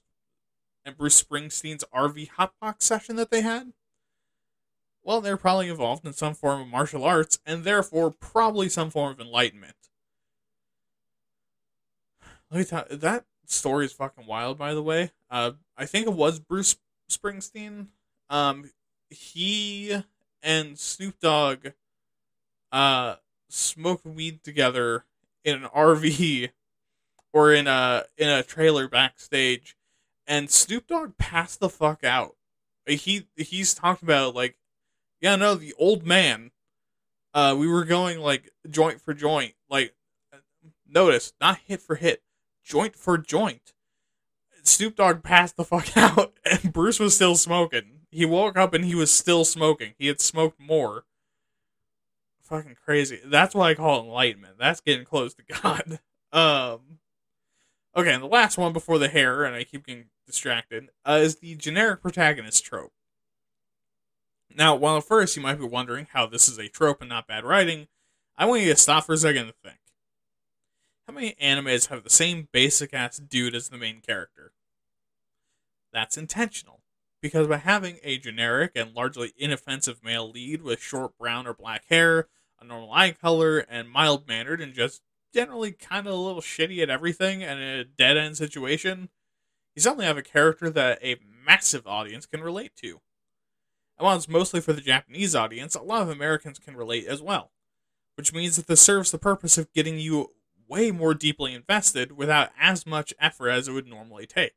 and Bruce Springsteen's RV hotbox session that they had? well, they're probably involved in some form of martial arts and therefore probably some form of enlightenment. Let me tell that story is fucking wild, by the way. Uh, I think it was Bruce Springsteen. Um, he and Snoop Dogg uh, smoked weed together in an RV [LAUGHS] or in a in a trailer backstage, and Snoop Dogg passed the fuck out. He he's talked about like yeah, no, the old man. Uh, we were going like joint for joint. Like, notice not hit for hit, joint for joint. Snoop Dogg passed the fuck [LAUGHS] out, and Bruce was still smoking. He woke up and he was still smoking. He had smoked more. Fucking crazy. That's what I call enlightenment. That's getting close to [LAUGHS] God. Um. Okay, and the last one before the hair, and I keep getting distracted, uh, is the generic protagonist trope. Now, while at first you might be wondering how this is a trope and not bad writing, I want you to stop for a second and think. How many animes have the same basic ass dude as the main character? That's intentional, because by having a generic and largely inoffensive male lead with short brown or black hair, a normal eye color, and mild mannered and just generally kind of a little shitty at everything and in a dead end situation, you suddenly have a character that a massive audience can relate to. And while it's mostly for the Japanese audience, a lot of Americans can relate as well, which means that this serves the purpose of getting you way more deeply invested without as much effort as it would normally take.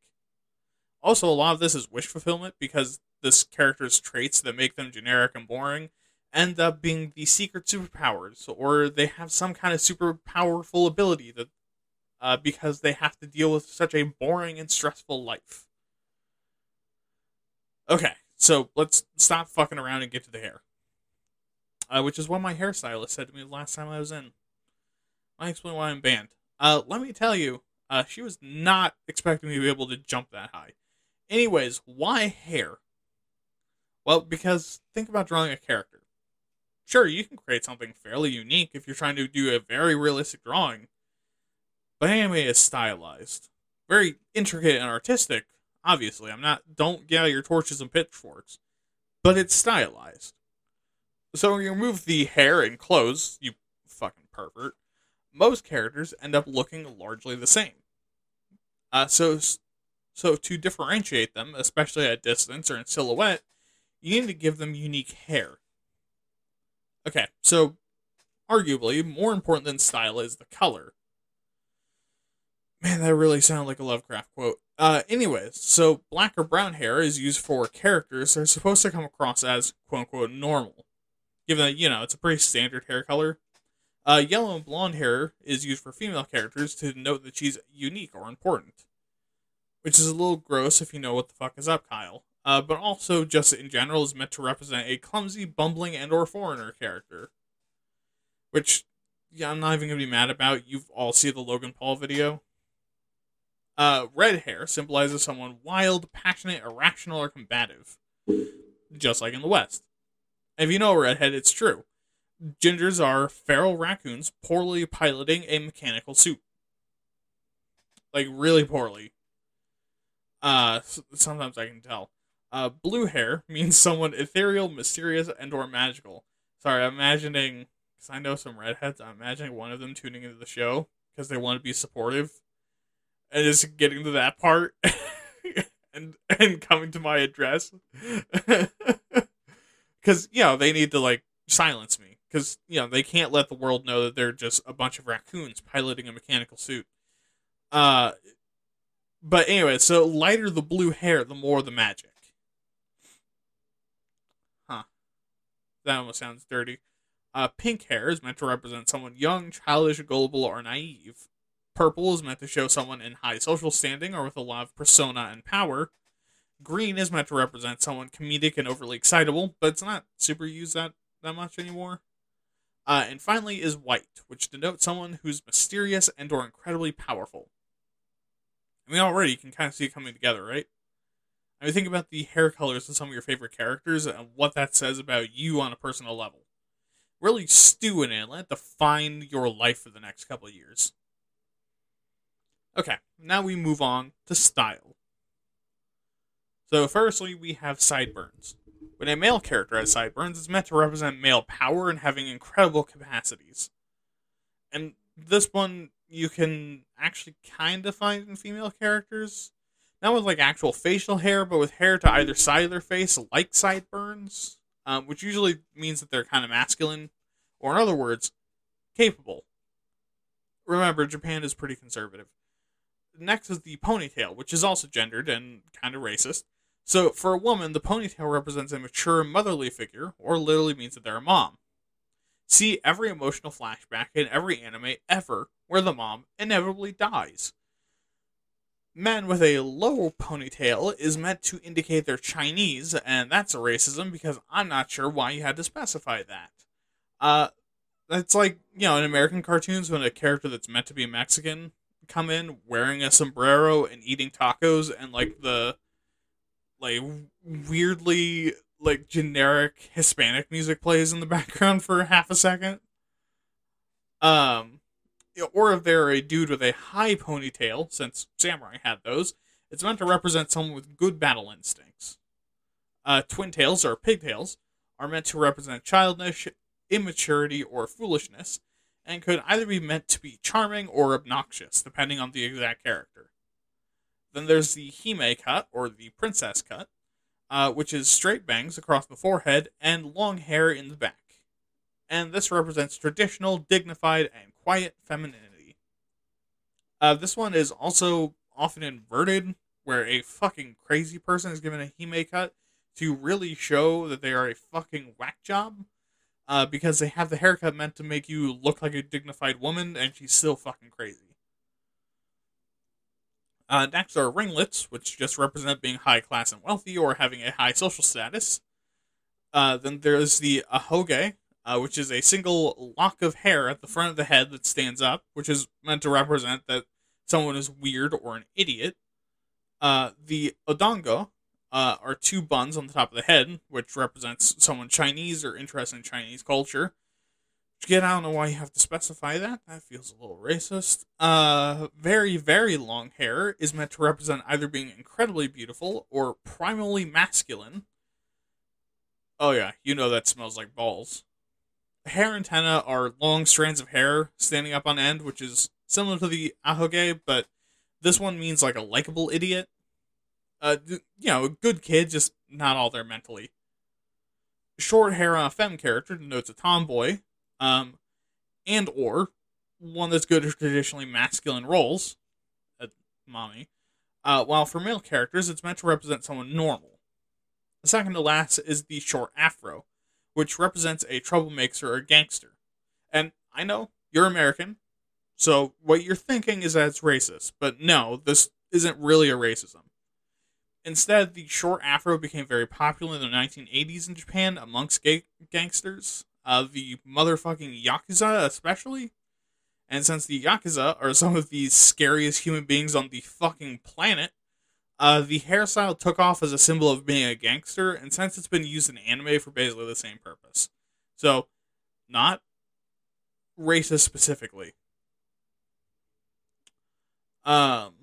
Also, a lot of this is wish fulfillment because this character's traits that make them generic and boring end up being the secret superpowers, or they have some kind of super powerful ability that uh, because they have to deal with such a boring and stressful life. Okay, so let's stop fucking around and get to the hair. Uh, which is what my hairstylist said to me the last time I was in. I explain why I'm banned. Uh, let me tell you, uh, she was not expecting me to be able to jump that high. Anyways, why hair? Well, because think about drawing a character. Sure, you can create something fairly unique if you're trying to do a very realistic drawing, but anime is stylized, very intricate and artistic. Obviously, I'm not. Don't get out your torches and pitchforks, but it's stylized. So when you remove the hair and clothes, you fucking pervert. Most characters end up looking largely the same. Uh, so, so to differentiate them, especially at distance or in silhouette, you need to give them unique hair. Okay, so arguably more important than style is the color. Man, that really sounded like a Lovecraft quote. Uh, anyways, so black or brown hair is used for characters that are supposed to come across as quote unquote normal, given that, you know, it's a pretty standard hair color. Uh, yellow and blonde hair is used for female characters to denote that she's unique or important, which is a little gross if you know what the fuck is up, Kyle. Uh, but also, just in general, is meant to represent a clumsy, bumbling, and/or foreigner character, which yeah, I'm not even gonna be mad about. You've all seen the Logan Paul video. Uh, red hair symbolizes someone wild, passionate, irrational, or combative, just like in the West. If you know a redhead, it's true. Gingers are feral raccoons poorly piloting a mechanical suit. Like, really poorly. Uh, sometimes I can tell. Uh, blue hair [LAUGHS] means someone ethereal, mysterious, and or magical. Sorry, I'm imagining, because I know some redheads, I'm imagining one of them tuning into the show because they want to be supportive and just getting to that part [LAUGHS] and and coming to my address [LAUGHS] because you know they need to like silence me because you know they can't let the world know that they're just a bunch of raccoons piloting a mechanical suit uh but anyway so lighter the blue hair the more the magic huh that almost sounds dirty uh pink hair is meant to represent someone young childish gullible or naive Purple is meant to show someone in high social standing or with a lot of persona and power. Green is meant to represent someone comedic and overly excitable, but it's not super used that, that much anymore. Uh, and finally is white, which denotes someone who's mysterious and or incredibly powerful. I mean, already you can kind of see it coming together, right? I mean, think about the hair colors of some of your favorite characters and what that says about you on a personal level. Really stew in it. Let it define your life for the next couple of years. Okay, now we move on to style. So, firstly, we have sideburns. When a male character has sideburns, it's meant to represent male power and having incredible capacities. And this one you can actually kind of find in female characters. Not with like actual facial hair, but with hair to either side of their face, like sideburns, um, which usually means that they're kind of masculine, or in other words, capable. Remember, Japan is pretty conservative next is the ponytail, which is also gendered and kind of racist. So for a woman, the ponytail represents a mature motherly figure, or literally means that they're a mom. See every emotional flashback in every anime ever where the mom inevitably dies. Men with a low ponytail is meant to indicate they're Chinese, and that's a racism because I'm not sure why you had to specify that. Uh, it's like, you know, in American cartoons when a character that's meant to be Mexican come in wearing a sombrero and eating tacos and like the like weirdly like generic Hispanic music plays in the [LAUGHS] background for half a second. Um or if they're a dude with a high ponytail, since samurai had those, it's meant to represent someone with good battle instincts. Uh, twin tails or pigtails are meant to represent childish, immaturity, or foolishness, and could either be meant to be charming or obnoxious, depending on the exact character. Then there's the Hime cut, or the princess cut, uh, which is straight bangs across the forehead and long hair in the back. And this represents traditional, dignified, and quiet femininity. Uh, this one is also often inverted, where a fucking crazy person is given a Hime cut to really show that they are a fucking whack job uh, because they have the haircut meant to make you look like a dignified woman, and she's still fucking crazy. Uh, next are ringlets, which just represent being high class and wealthy or having a high social status. Uh, then there's the ahoge, uh, which is a single lock of hair at the front of the head that stands up, which is meant to represent that someone is weird or an idiot. Uh, the odango uh, are two buns on the top of the head, which represents someone Chinese or interested in Chinese culture. Again, I don't know why you have to specify that. That feels a little racist. Uh, very, very long hair is meant to represent either being incredibly beautiful or primally masculine. Oh, yeah, you know that smells like balls. Hair antenna are long strands of hair standing up on end, which is similar to the ahoge, but this one means like a likable idiot. Uh, you know, a good kid, just not all there mentally. Short hair on a femme character denotes a tomboy, um, and or one that's good at traditionally masculine roles, uh, mommy. Uh, while for male characters, it's meant to represent someone normal. The second to last is the short afro, which represents a troublemaker or a gangster. And I know you're American, so what you're thinking is that it's racist, but no, this isn't really a racism. Instead, the short afro became very popular in the 1980s in Japan amongst ga- gangsters, uh, the motherfucking Yakuza especially. And since the Yakuza are some of the scariest human beings on the fucking planet, uh, the hairstyle took off as a symbol of being a gangster, and since it's been used in anime for basically the same purpose. So, not racist specifically. Um.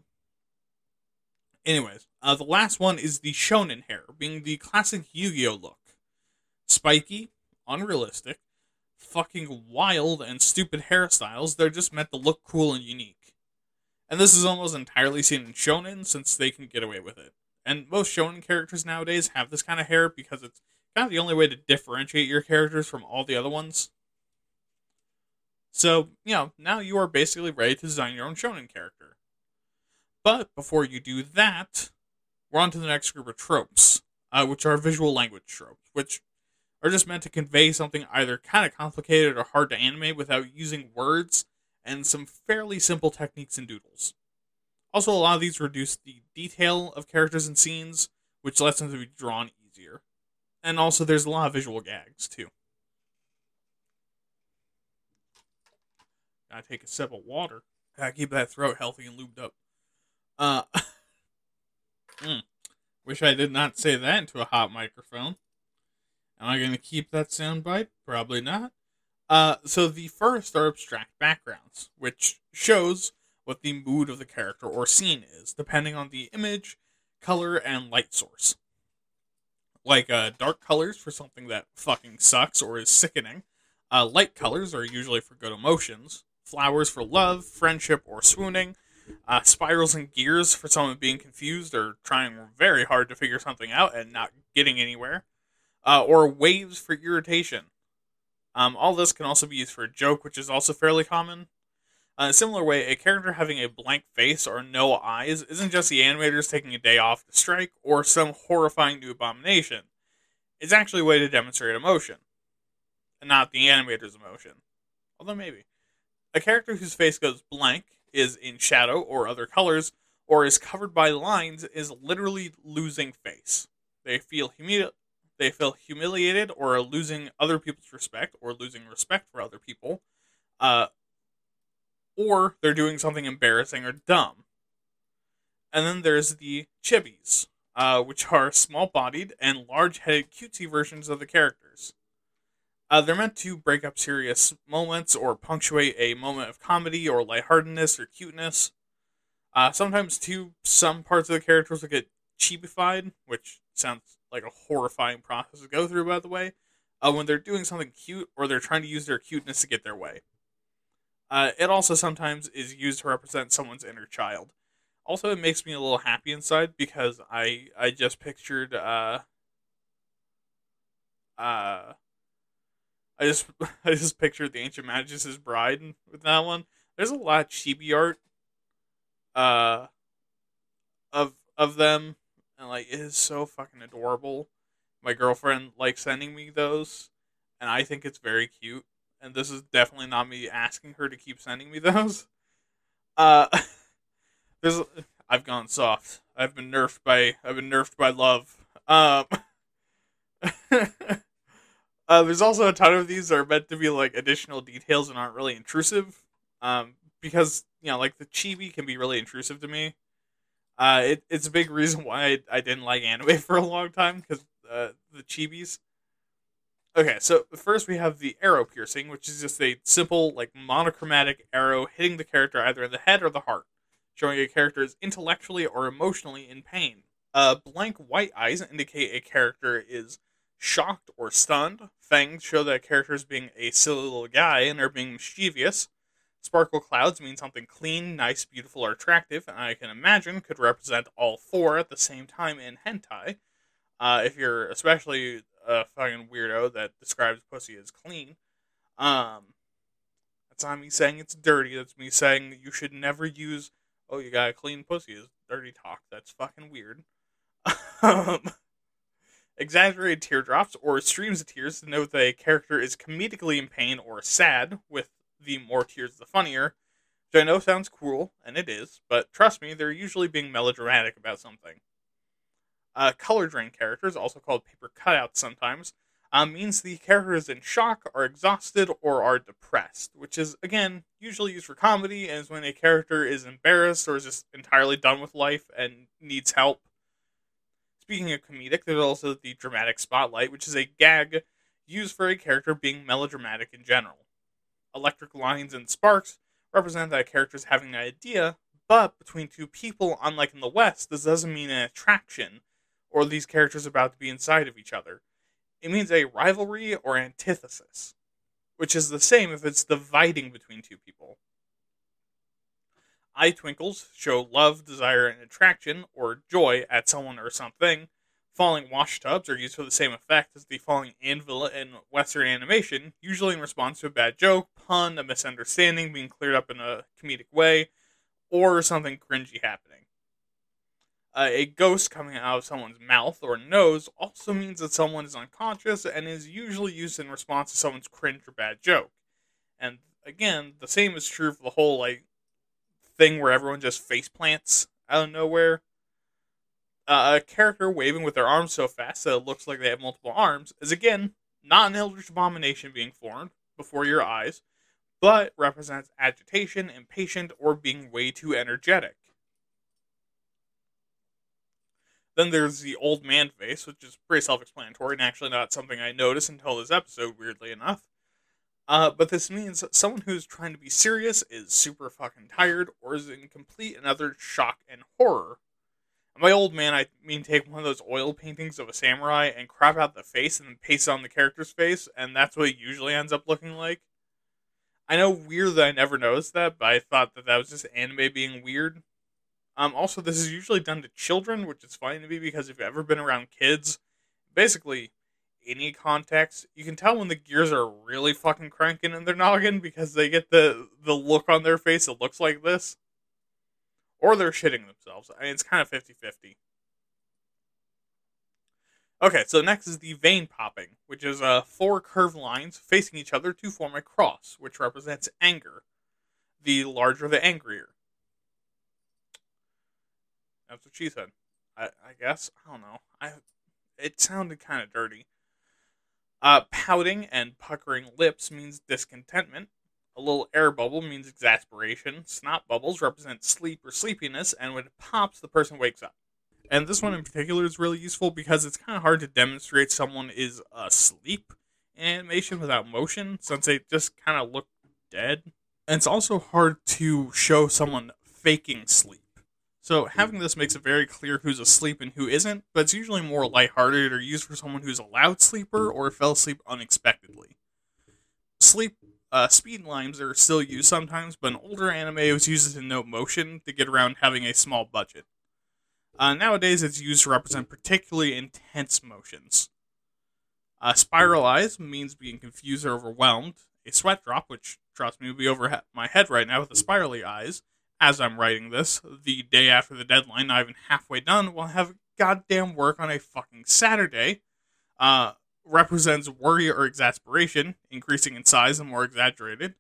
Anyways, uh, the last one is the shonen hair, being the classic Yu-Gi-Oh look. Spiky, unrealistic, fucking wild and stupid hairstyles. They're just meant to look cool and unique. And this is almost entirely seen in shonen since they can get away with it. And most shonen characters nowadays have this kind of hair because it's kind of the only way to differentiate your characters from all the other ones. So, you know, now you are basically ready to design your own shonen character. But before you do that, we're on to the next group of tropes, uh, which are visual language tropes, which are just meant to convey something either kind of complicated or hard to animate without using words and some fairly simple techniques and doodles. Also, a lot of these reduce the detail of characters and scenes, which lets them to be drawn easier. And also, there's a lot of visual gags, too. Gotta take a sip of water. Gotta keep that throat healthy and lubed up. Uh, [LAUGHS] mm, wish I did not say that into a hot microphone. Am I going to keep that soundbite? Probably not. Uh, so the first are abstract backgrounds, which shows what the mood of the character or scene is, depending on the image, color, and light source. Like uh, dark colors for something that fucking sucks or is sickening. Uh, light colors are usually for good emotions. Flowers for love, friendship, or swooning. Uh, spirals and gears for someone being confused or trying very hard to figure something out and not getting anywhere. Uh, or waves for irritation. Um, all this can also be used for a joke, which is also fairly common. Uh, a similar way, a character having a blank face or no eyes isn't just the animators taking a day off to strike or some horrifying new abomination. It's actually a way to demonstrate emotion, and not the animator's emotion. Although maybe. A character whose face goes blank is in shadow or other colors or is covered by lines is literally losing face. They feel humili- they feel humiliated or are losing other people's respect or losing respect for other people. Uh, or they're doing something embarrassing or dumb. And then there's the chibis, uh, which are small bodied and large headed cutesy versions of the characters. Uh, they're meant to break up serious moments or punctuate a moment of comedy or lightheartedness or cuteness. Uh, sometimes, too, some parts of the characters will get chibified, which sounds like a horrifying process to go through, by the way, uh, when they're doing something cute or they're trying to use their cuteness to get their way. Uh, it also sometimes is used to represent someone's inner child. Also, it makes me a little happy inside because I I just pictured uh uh I just [LAUGHS] I just pictured the ancient magus' bride with that one. There's a lot of chibi art uh of of them and like it is so fucking adorable. My girlfriend likes sending me those and I think it's very cute. And this is definitely not me asking her to keep sending me [LAUGHS] those. Uh [LAUGHS] there's I've gone soft. I've been nerfed by I've been nerfed by love. Um [LAUGHS] uh, there's also a ton of these that are meant to be like additional details and aren't really intrusive. Um because, you know, like the chibi can be really intrusive to me. Uh it, it's a big reason why I, I didn't like anime [LAUGHS] for a long time because uh, the chibis. Okay, so first we have the arrow piercing, which is just a simple, like monochromatic arrow hitting the character either in the head or the heart showing a character is intellectually or emotionally in pain. Uh, blank white eyes indicate a character is shocked or stunned. Fangs show that a character is being a silly little guy and are being mischievous. Sparkle clouds mean something clean, nice, beautiful, or attractive, and I can imagine could represent all four at the same time in hentai. Uh, if you're especially a fucking weirdo that describes pussy as clean. Um, that's not me saying it's dirty. That's me saying you should never use oh, you got a clean pussy is dirty talk. That's fucking weird. [LAUGHS] um, exaggerated teardrops or streams of tears denote that a character is comedically in pain or sad, with the more tears the funnier. Which I know sounds cruel, and it is, but trust me, they're usually being melodramatic about something. Uh, color drain characters, also called paper cutouts sometimes, uh, means the character is in shock, are exhausted, or are depressed, which is, again, usually used for comedy, and is when a character is embarrassed or is just entirely done with life and needs help. Speaking of comedic, there's also the dramatic spotlight, which is a gag used for a character being melodramatic in general. Electric lines and sparks represent that a character is having an idea, but between two people, unlike in the West, this doesn't mean an attraction, or these characters about to be inside of each other it means a rivalry or antithesis, which is the same if it's dividing between two people. Eye twinkles show love, desire, and attraction, or joy at someone or something. Falling washtubs are used for the same effect as the falling anvil in Western animation, usually in response to a bad joke, pun, a misunderstanding being cleared up in a comedic way, or something cringy happening uh, a ghost coming out of someone's mouth or nose also means that someone is unconscious and is usually used in response to someone's cringe or bad joke. And again, the same is true for the whole like thing where everyone just face plants out of nowhere. Uh, a character waving with their arms so fast that it looks like they have multiple arms is again not an eldritch abomination being formed before your eyes, but represents agitation, impatient, or being way too energetic. Then there's the old man face, which is pretty self explanatory and actually not something I noticed until this episode, weirdly enough. Uh, but this means someone who's trying to be serious is super fucking tired or is in complete and utter shock and horror. And by old man, I mean take one of those oil paintings of a samurai and crop out the face and then paste it on the character's face, and that's what it usually ends up looking like. I know weird that I never noticed that, but I thought that that was just anime being weird. Um, also, this is usually done to children, which is funny to me because if you've ever been around kids, basically any context, you can tell when the gears are really fucking cranking in their noggin because they get the the look on their face that looks like this, or they're shitting themselves. I mean, it's kind of 50-50. Okay, so next is the vein popping, which is uh, four curved lines facing each other to form a cross, which represents anger. The larger the angrier. That's what she said. I, I guess I don't know. I it sounded kind of dirty. Uh, pouting and puckering lips means discontentment. A little air bubble means exasperation. Snot bubbles represent sleep or sleepiness, and when it pops, the person wakes up. And this one in particular is really useful because it's kind of hard to demonstrate someone is asleep animation without motion, since they just kind of look dead. And it's also hard to show someone faking sleep so having this makes it very clear who's asleep and who isn't, but it's usually more lighthearted or used for someone who's a loud sleeper or fell asleep unexpectedly. Sleep uh, speed lines are still used sometimes, but in older anime it was used to note motion to get around having a small budget. Uh, nowadays it's used to represent particularly intense motions. Uh, spiral eyes means being confused or overwhelmed. A sweat drop, which trust me would be over my head right now with the spirally eyes, as I'm writing this, the day after the deadline, not even halfway done, will have goddamn work on a fucking Saturday. Uh, represents worry or exasperation, increasing in size and more exaggerated.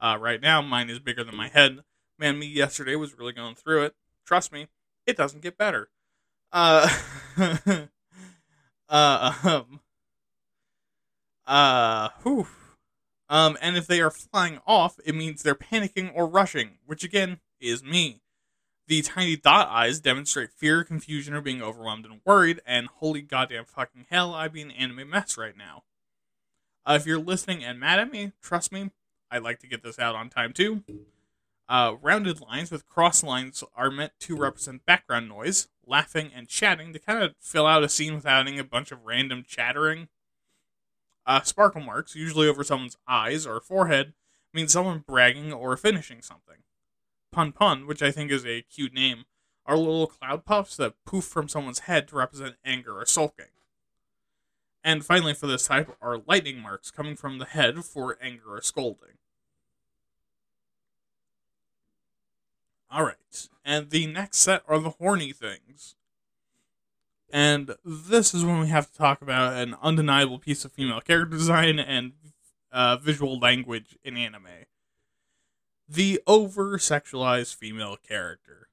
Uh, right now, mine is bigger than my head. Man, me yesterday was really going through it. Trust me, it doesn't get better. Uh, [LAUGHS] uh, um, uh, whew. Um, and if they are flying off, it means they're panicking or rushing, which again is me. The tiny dot eyes demonstrate fear, confusion, or being overwhelmed and worried, and holy goddamn fucking hell, I'd be an anime mess right now. Uh, if you're listening and mad at me, trust me, I'd like to get this out on time too. Uh, rounded lines with cross lines are meant to represent background noise, laughing, and chatting to kind of fill out a scene without adding a bunch of random chattering. Uh, sparkle marks, usually over someone's eyes or forehead, mean someone bragging or finishing something. Pun Pun, which I think is a cute name, are little cloud puffs that poof from someone's head to represent anger or sulking. And finally, for this type, are lightning marks coming from the head for anger or scolding. Alright, and the next set are the horny things. And this is when we have to talk about an undeniable piece of female character design and uh, visual language in anime the over sexualized female character.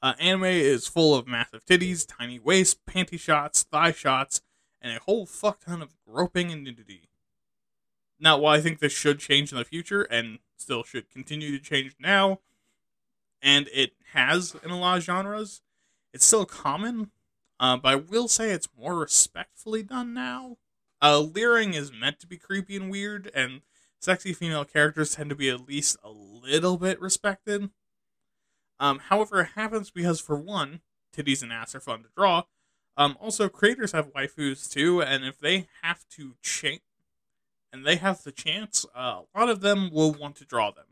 Uh, anime is full of massive titties, tiny waist, panty shots, thigh shots, and a whole fuck ton of groping and nudity. Now, while I think this should change in the future and still should continue to change now, and it has in a lot of genres, it's still common, uh, but I will say it's more respectfully done now. Uh, leering is meant to be creepy and weird, and sexy female characters tend to be at least a little bit respected. Um, however, it happens because, for one, titties and ass are fun to draw. Um, also, creators have waifus too, and if they have to change, and they have the chance, uh, a lot of them will want to draw them.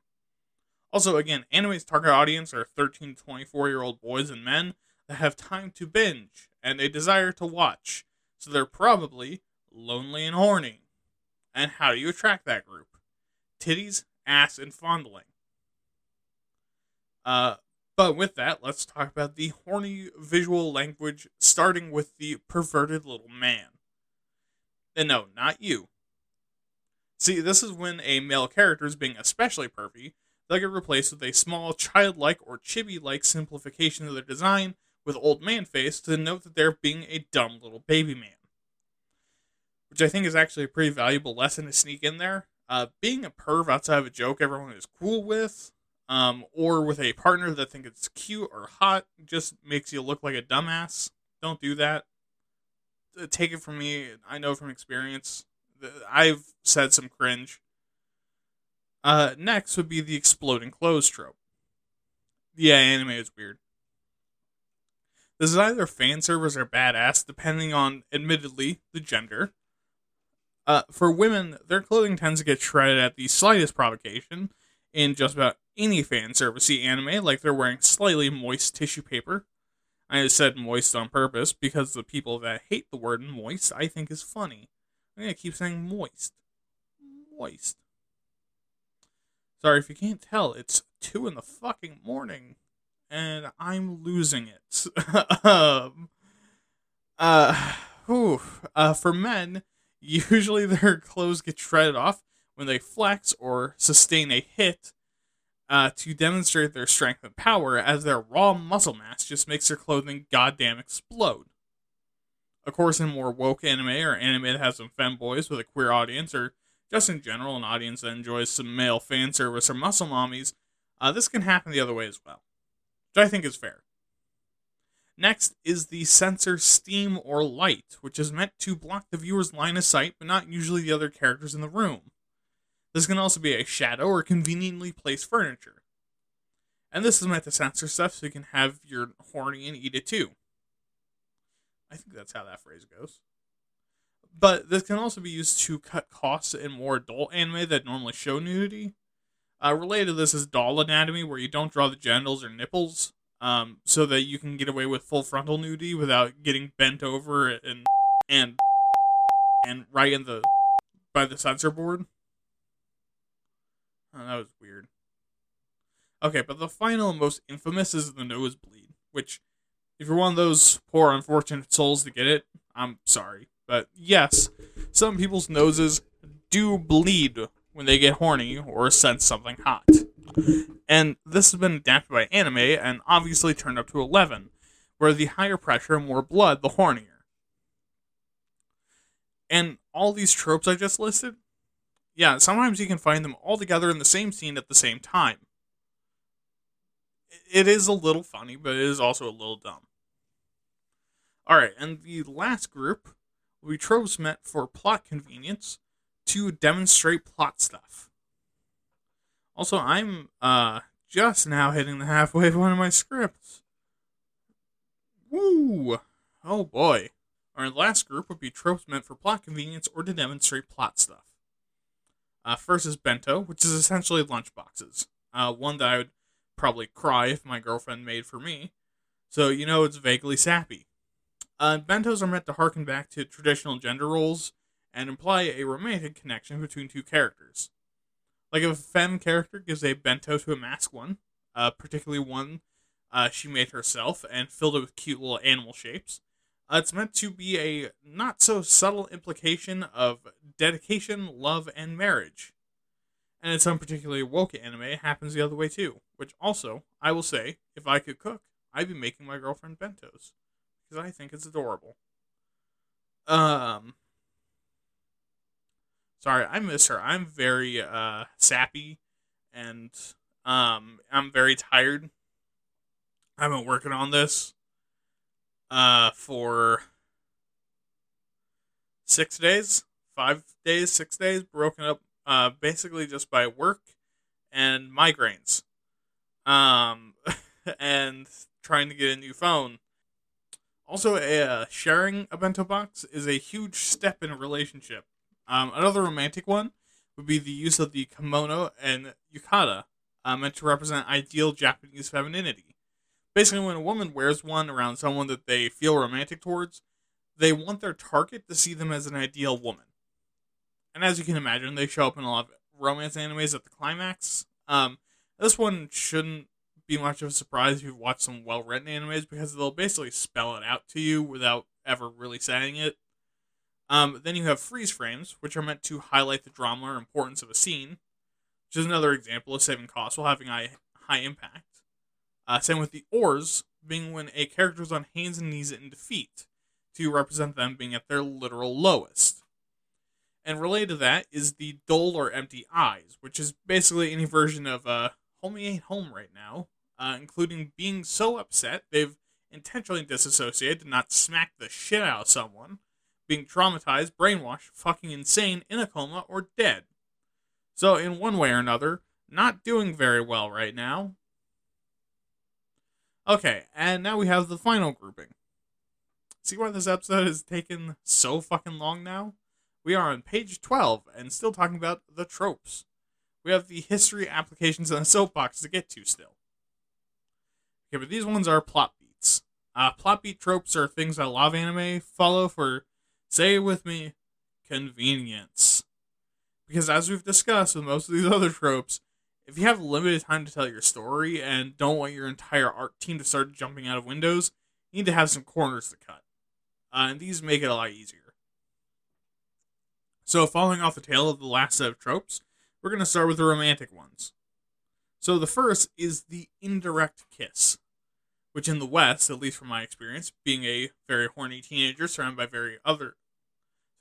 Also, again, anime's target audience are 13 to 24 year old boys and men that have time to binge and a desire to watch, so they're probably lonely and horny. And how do you attract that group? Titties, ass, and fondling. Uh, but with that, let's talk about the horny visual language, starting with the perverted little man. And no, not you. See, this is when a male character is being especially pervy, they'll get replaced with a small, childlike or chibi like simplification of their design with old man face to denote that they're being a dumb little baby man. Which I think is actually a pretty valuable lesson to sneak in there. Uh, being a perv outside of a joke everyone is cool with, um, or with a partner that think it's cute or hot, just makes you look like a dumbass. Don't do that. Uh, take it from me. I know from experience. I've said some cringe. Uh, next would be the exploding clothes trope. Yeah, anime is weird. This is either fan service or badass, depending on, admittedly, the gender. Uh, for women, their clothing tends to get shredded at the slightest provocation in just about any fan servicey anime, like they're wearing slightly moist tissue paper. I said moist on purpose because the people that hate the word moist I think is funny. I'm gonna keep saying moist. Moist. Sorry if you can't tell, it's two in the fucking morning and I'm losing it. [LAUGHS] um, uh, whew, uh, for men, usually [LAUGHS] their clothes get shredded off when they flex or sustain a hit uh, to demonstrate their strength and power, as their raw muscle mass just makes their clothing goddamn explode. Of course, in more woke anime or anime that has some femboys with a queer audience, or just in general an audience that enjoys some male fan service or muscle mommies, uh, this can happen the other way as well, which I think is fair. Next is the censor steam or light, which is meant to block the viewer's line of sight, but not usually the other characters in the room. This can also be a shadow or conveniently placed furniture. And this is meant to censor stuff so you can have your horny and eat it too. I think that's how that phrase goes. But this can also be used to cut costs in more adult anime that normally show nudity. Uh, related to this is doll anatomy, where you don't draw the genitals or nipples, um, so that you can get away with full frontal nudity without getting bent over and and and right in the by the censor board. Oh, that was weird. Okay, but the final and most infamous is the nosebleed, which, if you're one of those poor unfortunate souls to get it, I'm sorry. But yes, some people's noses do bleed when they get horny or sense something hot. And this has been adapted by anime and obviously turned up to 11, where the higher pressure more blood, the hornier. And all these tropes I just listed, yeah, sometimes you can find them all together in the same scene at the same time. It is a little funny, but it is also a little dumb. Alright, and the last group tropes meant for plot convenience to demonstrate plot stuff. Also, I'm uh just now hitting the halfway [LAUGHS] point of my scripts. Woo! Oh boy. Our last group would be tropes meant for plot convenience or to demonstrate plot stuff. Uh, first is bento, which is essentially lunchboxes. Uh, one that I would probably cry if my girlfriend made for me. So, you know, it's vaguely sappy. Uh, bentos are meant to harken back to traditional gender roles and imply a romantic connection between two characters. Like if a femme character gives a bento to a mask one, uh, particularly one uh, she made herself and filled it with cute little animal shapes, uh, it's meant to be a not so subtle implication of dedication, love, and marriage. And in some particularly woke anime, it happens the other way too. Which also, I will say, if I could cook, I'd be making my girlfriend bentos because I think it's adorable. Um, sorry, I miss her. I'm very uh sappy, and um, I'm very tired. I've been working on this uh for six days, five days, six days, broken up uh basically just by work and migraines. Um [LAUGHS] and trying to get a new phone. Also, uh, sharing a bento box is a huge step in a relationship. Um, another romantic one would be the use of the kimono and yukata, uh, meant to represent ideal Japanese femininity. Basically, when a woman wears one around someone that they feel romantic towards, they want their target to see them as an ideal woman. And as you can imagine, they show up in a lot of romance animes at the climax. Um, this one shouldn't be much of a surprise if you've watched some well written animes because they'll basically spell it out to you without ever really saying it. Um, then you have freeze frames, which are meant to highlight the drama or importance of a scene, which is another example of saving costs while having high, high impact. Uh, same with the orz, being when a character is on hands and knees in defeat, to represent them being at their literal lowest. And related to that is the dull or empty eyes, which is basically any version of uh, Homie ain't home right now, uh, including being so upset they've intentionally disassociated not smack the shit out of someone, being traumatized, brainwashed, fucking insane, in a coma, or dead. So, in one way or another, not doing very well right now. Okay, and now we have the final grouping. See why this episode has taken so fucking long now? We are on page 12 and still talking about the tropes. We have the history, applications, and the soapbox to get to still. Okay, but these ones are plot beats. Uh, plot beat tropes are things that a lot of anime follow for, say it with me, convenience. Because as we've discussed with most of these [LAUGHS] other tropes, if you have limited time to tell your story and don't want your entire art team to start jumping out of windows, you need to have some corners to cut. Uh, and these make it a lot easier. So, following off the tail of the last set of tropes, we're going to start with the romantic ones. So, the first is the indirect kiss, which in the West, at least from my experience, being a very horny teenager surrounded by very other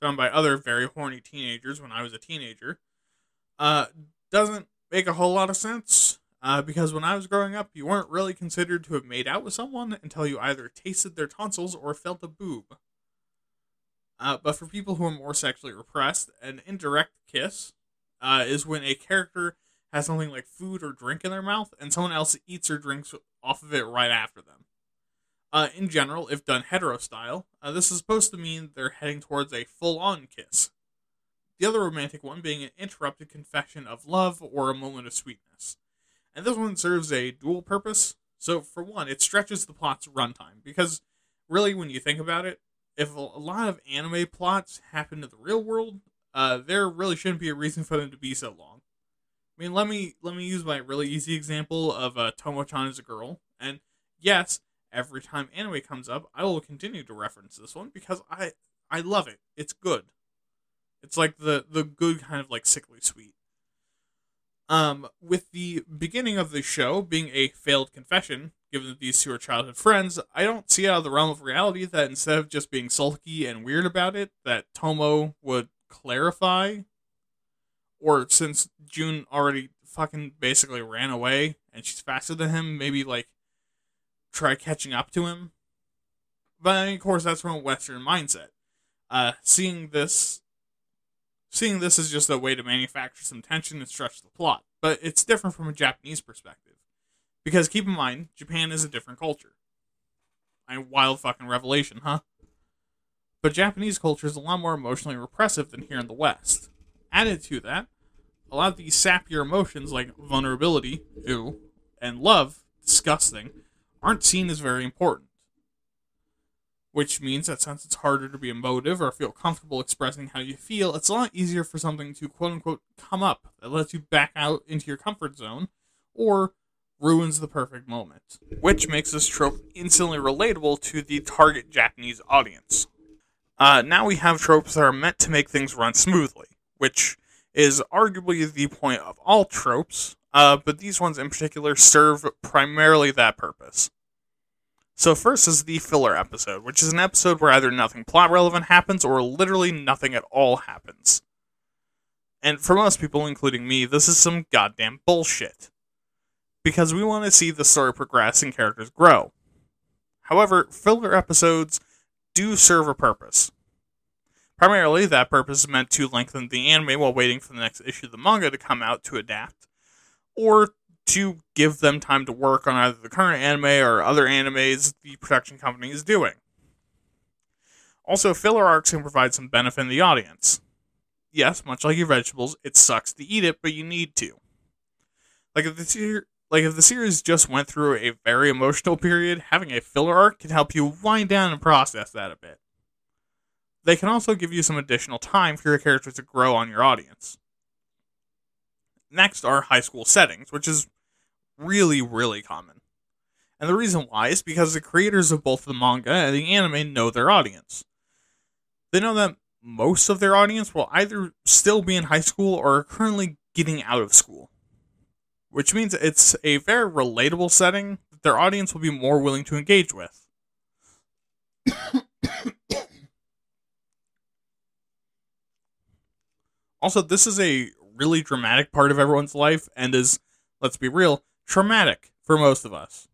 surrounded by other very horny teenagers when I was a teenager, uh, doesn't make a whole lot of sense. Uh, because when I was growing up, you weren't really considered to have made out with someone until you either tasted their tonsils or felt a boob. Uh, but for people who are more sexually repressed, an indirect kiss uh, is when a character has something like food or drink in their mouth and someone else eats or drinks off of it right after them. Uh, in general, if done hetero style, uh, this is supposed to mean they're heading towards a full on kiss. The other romantic one being an interrupted confession of love or a moment of sweetness. And this one serves a dual purpose. So, for one, it stretches the plot's runtime, because really, when you think about it, if a lot of anime plots happen in the real world, uh, there really shouldn't be a reason for them to be so long. I mean, let me let me use my really easy example of uh, Tomo-chan as a girl, and yes, every time anime comes up, I will continue to reference this one because I I love it. It's good. It's like the the good kind of like sickly sweet. Um, with the beginning of the show being a failed confession, given that these two are childhood friends, I don't see out of the realm of reality that instead of just being sulky and weird about it, that Tomo would clarify. Or since Jun already fucking basically ran away and she's faster than him, maybe like try catching up to him. But of course, that's from a Western mindset. Uh, seeing this, seeing this is just a way to manufacture some tension and stretch the plot. But it's different from a Japanese perspective, because keep in mind, Japan is a different culture. I wild fucking revelation, huh? But Japanese culture is a lot more emotionally repressive than here in the West. Added to that, a lot of these sappier emotions like vulnerability, ew, and love, disgusting, aren't seen as very important. Which means that since it's harder to be emotive or feel comfortable expressing how you feel, it's a lot easier for something to quote unquote come up that lets you back out into your comfort zone or ruins the perfect moment. Which makes this trope instantly relatable to the target Japanese audience. Uh, now we have tropes that are meant to make things run smoothly, which is arguably the point of all tropes, uh, but these ones in particular serve primarily that purpose. So, first is the filler episode, which is an episode where either nothing plot relevant happens or literally nothing at all happens. And for most people, including me, this is some goddamn bullshit. Because we want to see the story progress and characters grow. However, filler episodes do serve a purpose. Primarily, that purpose is meant to lengthen the anime while waiting for the next issue of the manga to come out to adapt, or to give them time to work on either the current anime or other animes the production company is doing. Also, filler arcs can provide some benefit in the audience. Yes, much like your vegetables, it sucks to eat it, but you need to. Like if the ser- like if the series just went through a very emotional period, having a filler arc can help you wind down and process that a bit. They can also give you some additional time for your characters to grow on your audience. Next are high school settings, which is really, really common. And the reason why is because the creators of both the manga and the anime know their audience. They know that most of their audience will either still be in high school or are currently getting out of school. Which means it's a very relatable setting that their audience will be more willing to engage with. [COUGHS] also, this is a really dramatic part of everyone's life and is, let's be real, traumatic for most of us.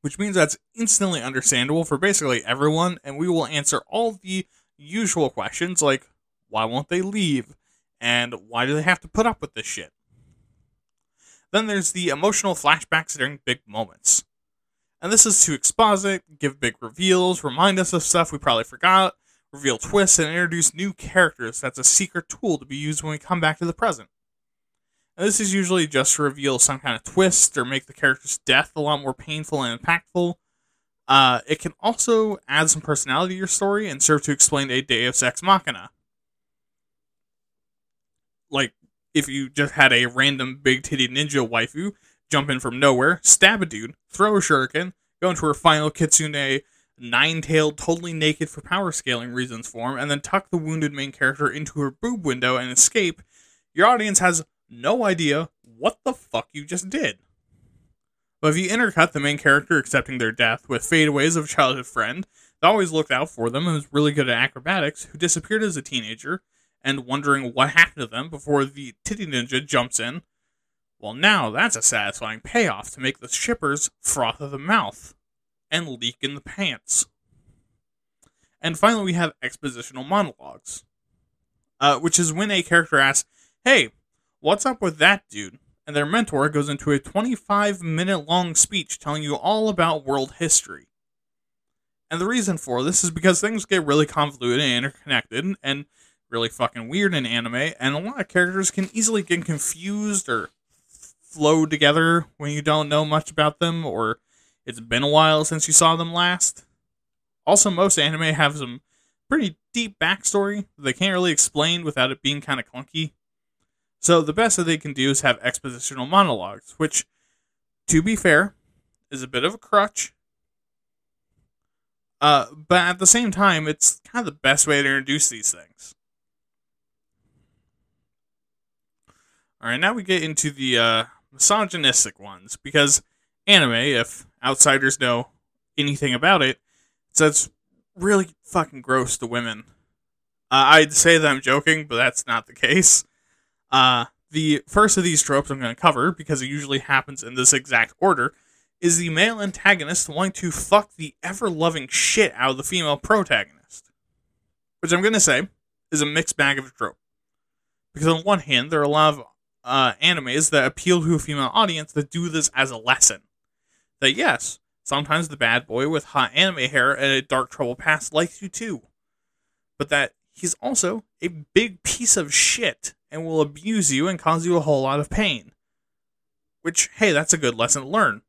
Which means that's instantly understandable for basically everyone, and we will answer all the usual questions like why won't they leave? And why do they have to put up with this shit? Then there's the emotional flashbacks during big moments. And this is to exposit, give big reveals, remind us of stuff we probably forgot, reveal twists, and introduce new characters that's a secret tool to be used when we come back to the present. And this is usually just to reveal some kind of twist or make the character's death a lot more painful and impactful. Uh, it can also add some personality to your story and serve to explain a Deus Ex Machina. Like, if you just had a random big titty ninja waifu jump in from nowhere, stab a dude, throw a shuriken, go into her final kitsune nine tailed, totally naked for power scaling reasons form, and then tuck the wounded main character into her boob window and escape, your audience has no idea what the fuck you just did. But if you intercut the main character accepting their death with fadeaways of childhood friend that always looked out for them and was really good at acrobatics, who disappeared as a teenager, and wondering what happened to them before the titty ninja jumps in, well, now that's a satisfying payoff to make the shippers froth at the mouth and leak in the pants. And finally, we have expositional monologues, uh, which is when a character asks, Hey, what's up with that dude? And their mentor goes into a 25 minute long speech telling you all about world history. And the reason for this is because things get really convoluted and interconnected and really fucking weird in anime, and a lot of characters can easily get confused or flow together when you don't know much about them or it's been a while since you saw them last. Also, most anime have some pretty deep backstory that they can't really explain without it being kind of clunky. So the best that they can do is have expositional monologues, which, to be fair, is a bit of a crutch. Uh, but at the same time, it's kind of the best way to introduce these things. All right, now we get into the uh, misogynistic ones because anime, if outsiders know anything about it, so it's really fucking gross to women. Uh, I'd say that I'm joking, but that's not the case. Uh, the first of these tropes I'm going to cover, because it usually happens in this exact order, is the male antagonist wanting to fuck the ever loving shit out of the female protagonist. Which I'm going to say is a mixed bag of a trope. Because on one hand, there are a lot of uh, animes that appeal to a female audience that do this as a lesson. That yes, sometimes the bad boy with hot anime hair and a dark troubled past likes you too. But that he's also a big piece of shit and will abuse you and cause you a whole lot of pain. Which, hey, that's a good lesson to learn.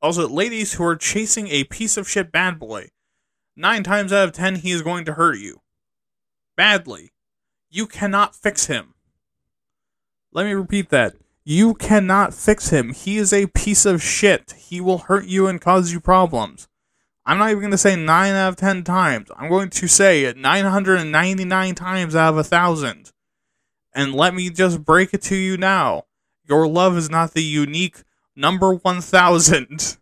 Also, ladies who are chasing a piece of shit bad boy, nine times out of ten, he is going to hurt you. Badly. You cannot fix him. Let me repeat that. You cannot fix him. He is a piece of shit. He will hurt you and cause you problems. I'm not even going to say 9 out of 10 times. I'm going to say 999 times out of a 1,000. And let me just break it to you now. Your love is not the unique number 1000.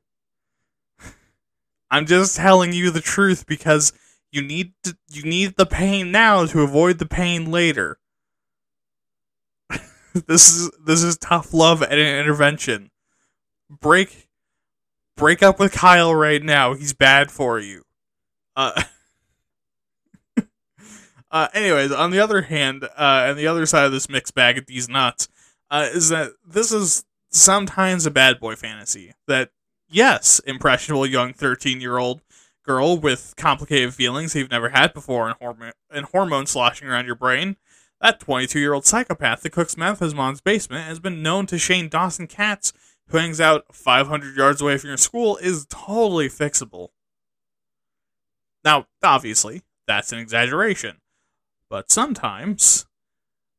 [LAUGHS] I'm just telling you the truth because you need to, you need the pain now to avoid the pain later. This is this is tough love and an intervention. Break break up with Kyle right now. He's bad for you. Uh [LAUGHS] Uh, anyways, on the other hand, uh, and the other side of this mixed bag of these nuts, uh, is that this is sometimes a bad boy fantasy. That, yes, impressionable young 13 year old girl with complicated feelings you've never had before and, horm- and hormones sloshing around your brain. That 22 year old psychopath that cooks meth in his mom's basement has been known to Shane Dawson Katz, who hangs out 500 yards away from your school, is totally fixable. Now, obviously, that's an exaggeration. But sometimes,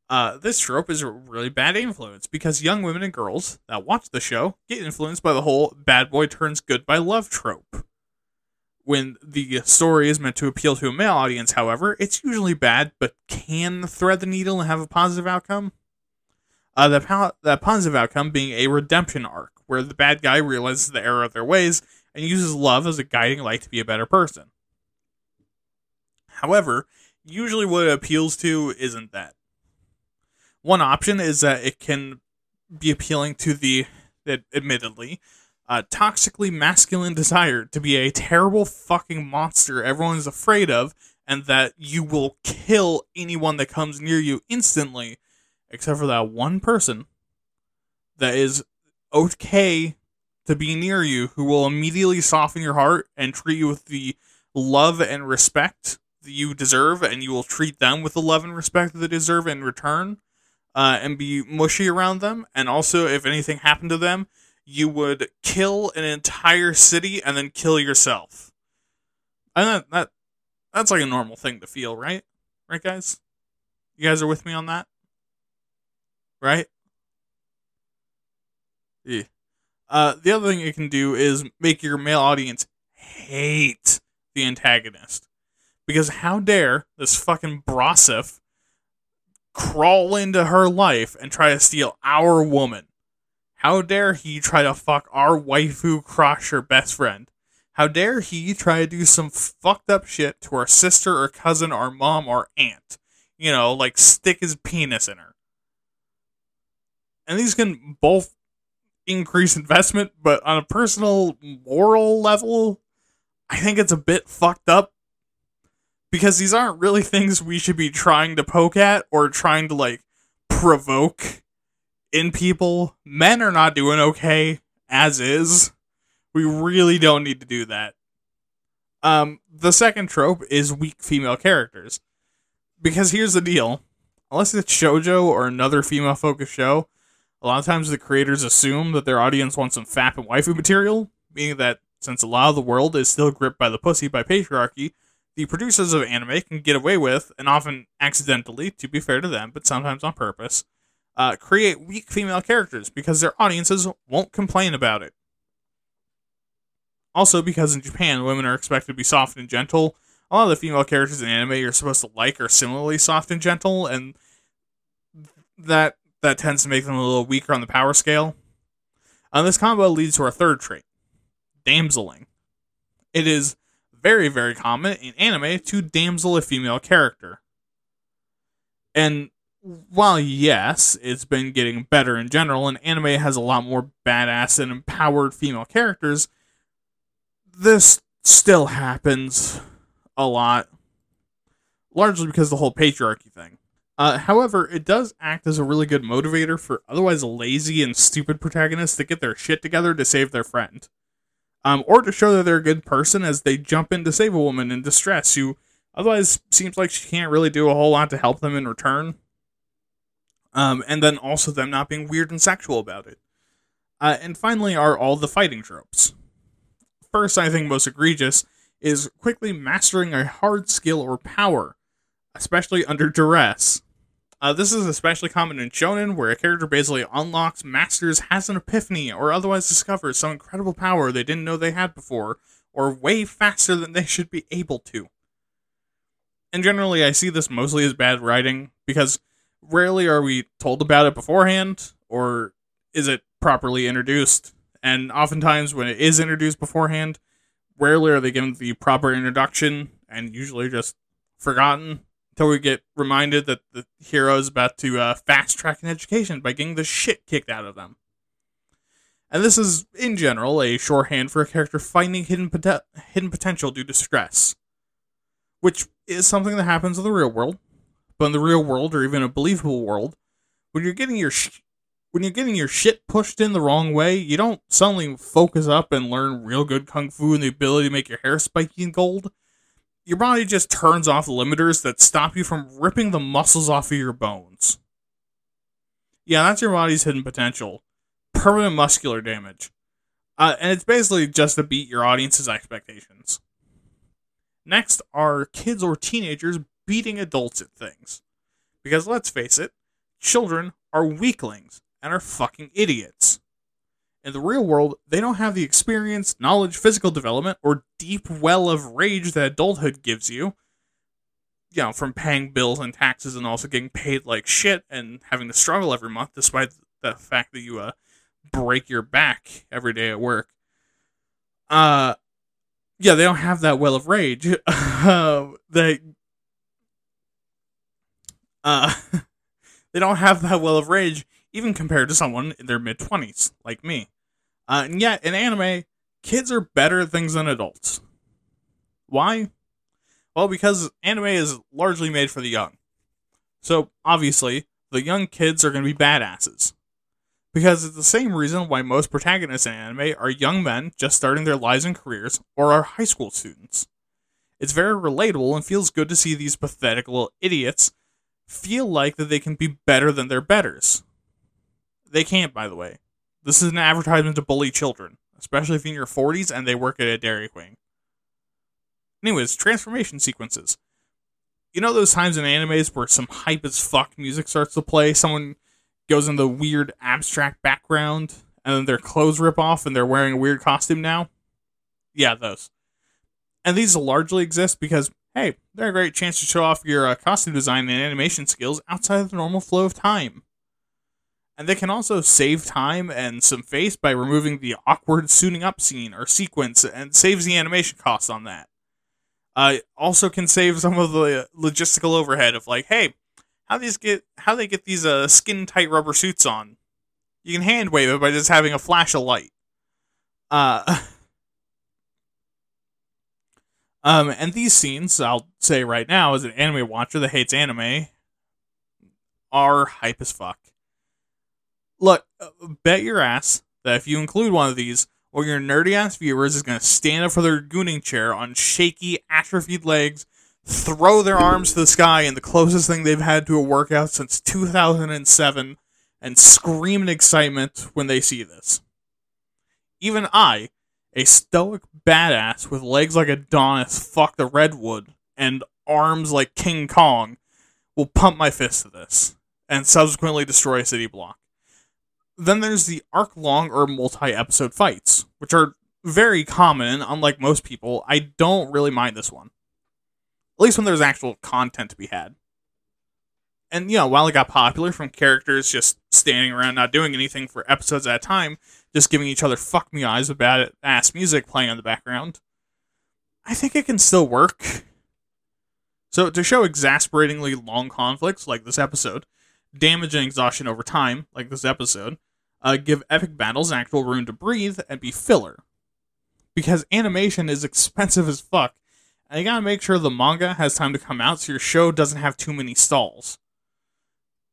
uh, this trope is a really bad influence because young women and girls that watch the show get influenced by the whole bad boy turns good by love trope. When the story is meant to appeal to a male audience, however, it's usually bad but can thread the needle and have a positive outcome. Uh, the, the positive outcome being a redemption arc, where the bad guy realizes the error of their ways and uses love as a guiding light to be a better person. However, usually what it appeals to isn't that. One option is that it can be appealing to the, admittedly, uh, toxically masculine desire to be a terrible fucking monster everyone is afraid of, and that you will kill anyone that comes near you instantly, except for that one person that is okay to be near you, who will immediately soften your heart and treat you with the love and respect that you deserve, and you will treat them with the love and respect that they deserve in return, uh, and be mushy around them. And also, if anything happened to them, you would kill an entire city and then kill yourself. And that, that that's like a normal thing to feel, right? Right, guys? You guys are with me on that? Right? Yeah. Uh, the other thing you can do is make your male audience hate the antagonist. Because how dare this fucking Brosif crawl into her life and try to steal our woman? How dare he try to fuck our waifu crusher best friend? How dare he try to do some fucked up shit to our sister or cousin or mom or aunt? You know, like stick his penis in her. And these can both increase investment, but on a personal moral level, I think it's a bit fucked up because these aren't really things we should be trying to poke at or trying to like provoke in people. Men are not doing okay as is. We really don't need to do that. Um, the second trope is weak female characters. Because here's the deal unless it's shojo or another female focused show, a lot of times the creators assume that their audience wants some fap and waifu material, meaning that since a lot of the world is still gripped by the pussy by patriarchy, the producers of anime can get away with, and often accidentally, to be fair to them, but sometimes on purpose, uh, create weak female characters because their audiences won't complain about it. Also, because in Japan, women are expected to be soft and gentle, a lot of the female characters in anime you're supposed to like are similarly soft and gentle, and that that tends to make them a little weaker on the power scale. And this combo leads to our third trait, damseling. It is very, very common in anime to damsel a female character. And while yes, it's been getting better in general, and anime has a lot more badass and empowered female characters, this still happens a lot, largely because of the whole patriarchy thing. Uh, however, it does act as a really good motivator for otherwise lazy and stupid protagonists to get their shit together to save their friend. Um, or to show that they're a good person as they jump in to save a woman in distress who otherwise seems like she can't really do a whole lot to help them in return. Um, and then also them not being weird and sexual about it. Uh, and finally, are all the fighting tropes. First, I think most egregious is quickly mastering a hard skill or power, especially under duress. Uh, this is especially common in shonen, where a character basically unlocks, masters, has an epiphany, or otherwise discovers some incredible power they didn't know they had before, or way faster than they should be able to. And generally, I see this mostly as bad writing, because rarely are we told about it beforehand, or is it properly introduced? And oftentimes, when it is introduced beforehand, rarely are they given the proper introduction, and usually just forgotten until we get reminded that the hero is about to uh, fast track an education by getting the shit kicked out of them. And this is, in general, a shorthand for a character finding hidden, pot- hidden potential due to stress, which is something that happens in the real world. But in the real world, or even a believable world, when you're getting your sh- when you're getting your shit pushed in the wrong way, you don't suddenly focus up and learn real good kung fu and the ability to make your hair spiky and gold your body just turns off limiters that stop you from ripping the muscles off of your bones. Yeah, that's your body's hidden potential. Permanent muscular damage. Uh, and it's basically just to beat your audience's expectations. Next are kids or teenagers beating adults at things. Because let's face it, children are weaklings and are fucking idiots. In the real world, they don't have the experience, knowledge, physical development, or deep well of rage that adulthood gives you. You know, from paying bills and taxes and also getting paid like shit and having to struggle every month despite the fact that you uh, break your back every day at work. Uh, yeah, they don't have that well of rage. uh, [LAUGHS] they, uh, [LAUGHS] they don't have that well of rage even compared to someone in their mid 20s, like me. Uh, and yet, in anime, kids are better at things than adults. Why? Well, because anime is largely made for the young. So, obviously, the young kids are going to be badasses. Because it's the same reason why most protagonists in anime are young men just starting their lives and careers, or are high school students. It's very relatable and feels good to see these pathetic little idiots feel like that they can be better than their betters. They can't, by the way. This is an advertisement to bully children, especially if you're in your 40s and they work at a Dairy Queen. Anyways, transformation sequences. You know those times in animes where some hype as fuck music starts to play, someone goes in the weird abstract background, and then their clothes rip off and they're wearing a weird costume now? Yeah, those. And these largely exist because, hey, they're a great chance to show off your uh, costume design and animation skills outside of the normal flow of time. And they can also save time and some face by removing the awkward suiting up scene or sequence and saves the animation costs on that. Uh, also can save some of the logistical overhead of like, hey, how these get how they get these uh, skin tight rubber suits on. You can hand wave it by just having a flash of light. Uh, [LAUGHS] um, and these scenes, I'll say right now, as an anime watcher that hates anime, are hype as fuck look, uh, bet your ass that if you include one of these, or your nerdy ass viewers is going to stand up for their gooning chair on shaky, atrophied legs, throw their arms to the sky in the closest thing they've had to a workout since 2007, and scream in excitement when they see this. Even I, a stoic badass with legs like Adonis fuck the redwood and arms like King Kong, will pump my fist to this and subsequently destroy a city block. Then there's the arc long or multi episode fights, which are very common, and unlike most people, I don't really mind this one. At least when there's actual content to be had. and you know, while it got popular from characters just standing around not doing anything for episodes at a time, just giving each other fuck me eyes with bad ass music playing in the background, I think it can still work. So to show exasperatingly long conflicts like this episode, damage and exhaustion over time like this episode, uh, give epic battles actual room to breathe and be filler. Because animation is [LAUGHS] expensive as fuck, and you gotta make sure the manga has time to come out so your show doesn't have too many stalls.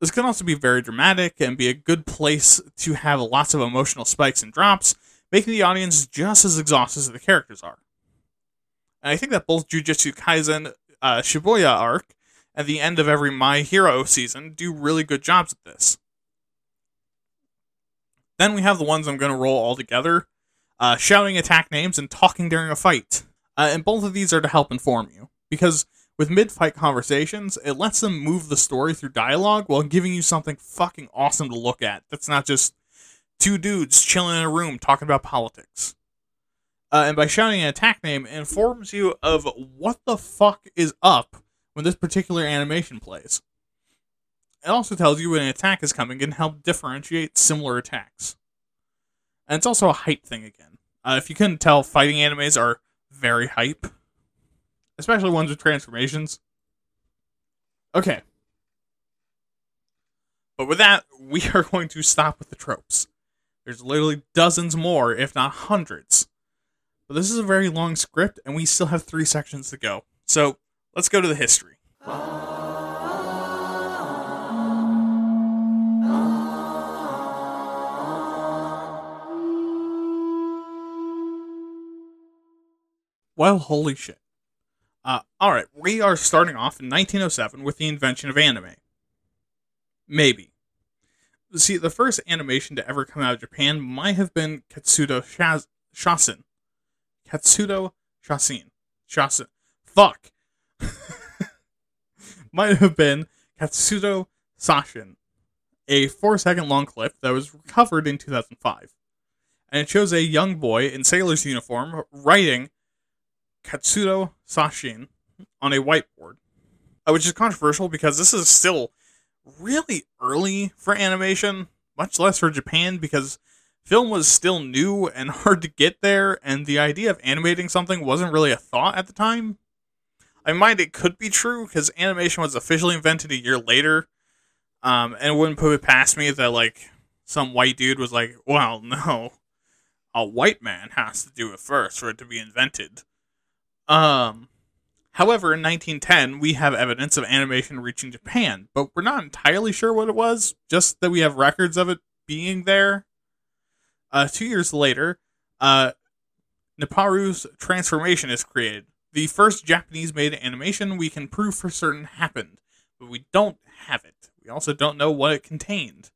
This can also be very dramatic and be a good place to have lots of emotional spikes and drops, making the audience just as exhausted as the characters are. And I think that both Jujutsu Kaisen uh, Shibuya arc and the end of every My Hero season do really good jobs at this. Then we have the ones I'm going to roll all together uh, shouting attack names and talking during a fight. Uh, and both of these are to help inform you. Because with mid fight conversations, it lets them move the story through dialogue while giving you something fucking awesome to look at that's not just two dudes chilling in a room talking about politics. Uh, and by shouting an attack name, it informs you of what the fuck is up when this particular animation plays. It also tells you when an attack is coming and help differentiate similar attacks. And it's also a hype thing again. Uh, if you couldn't tell, fighting animes are very hype, especially ones with transformations. Okay. But with that, [LAUGHS] we are going to stop with the tropes. There's literally dozens more, if not hundreds. But this is a very long script, and we still have three sections to go. So let's go to the history. Well, holy shit. Uh, alright, we are starting off in 1907 with the invention of anime. Maybe. See, the first animation to ever come out of Japan might have been Katsudo Shaz- Shasen. Katsudo Shasen. Shasen. Fuck. [LAUGHS] might have been Katsudo Sashin, a four second long clip that was recovered in 2005. And it shows a young boy in sailor's uniform writing Katsudo Sashin on a whiteboard, uh, which is controversial because this is still really early for animation, much less for Japan because film was still new and [LAUGHS] hard to get there, and the idea of animating something wasn't really a thought at the time. I mind it could be true because animation was officially invented a year later, um, and it wouldn't put it past me that like some white dude was like, "Well, [LAUGHS] no, a white man has to do it first for it to be invented." Um, however, in 1910, we have evidence of animation reaching Japan, but we're not entirely sure what it was, just that we have records of it being there. Uh, two years later, uh, Nipparu's transformation is created. The first Japanese made animation we can prove for certain happened, but we don't have it. We also don't know what it contained.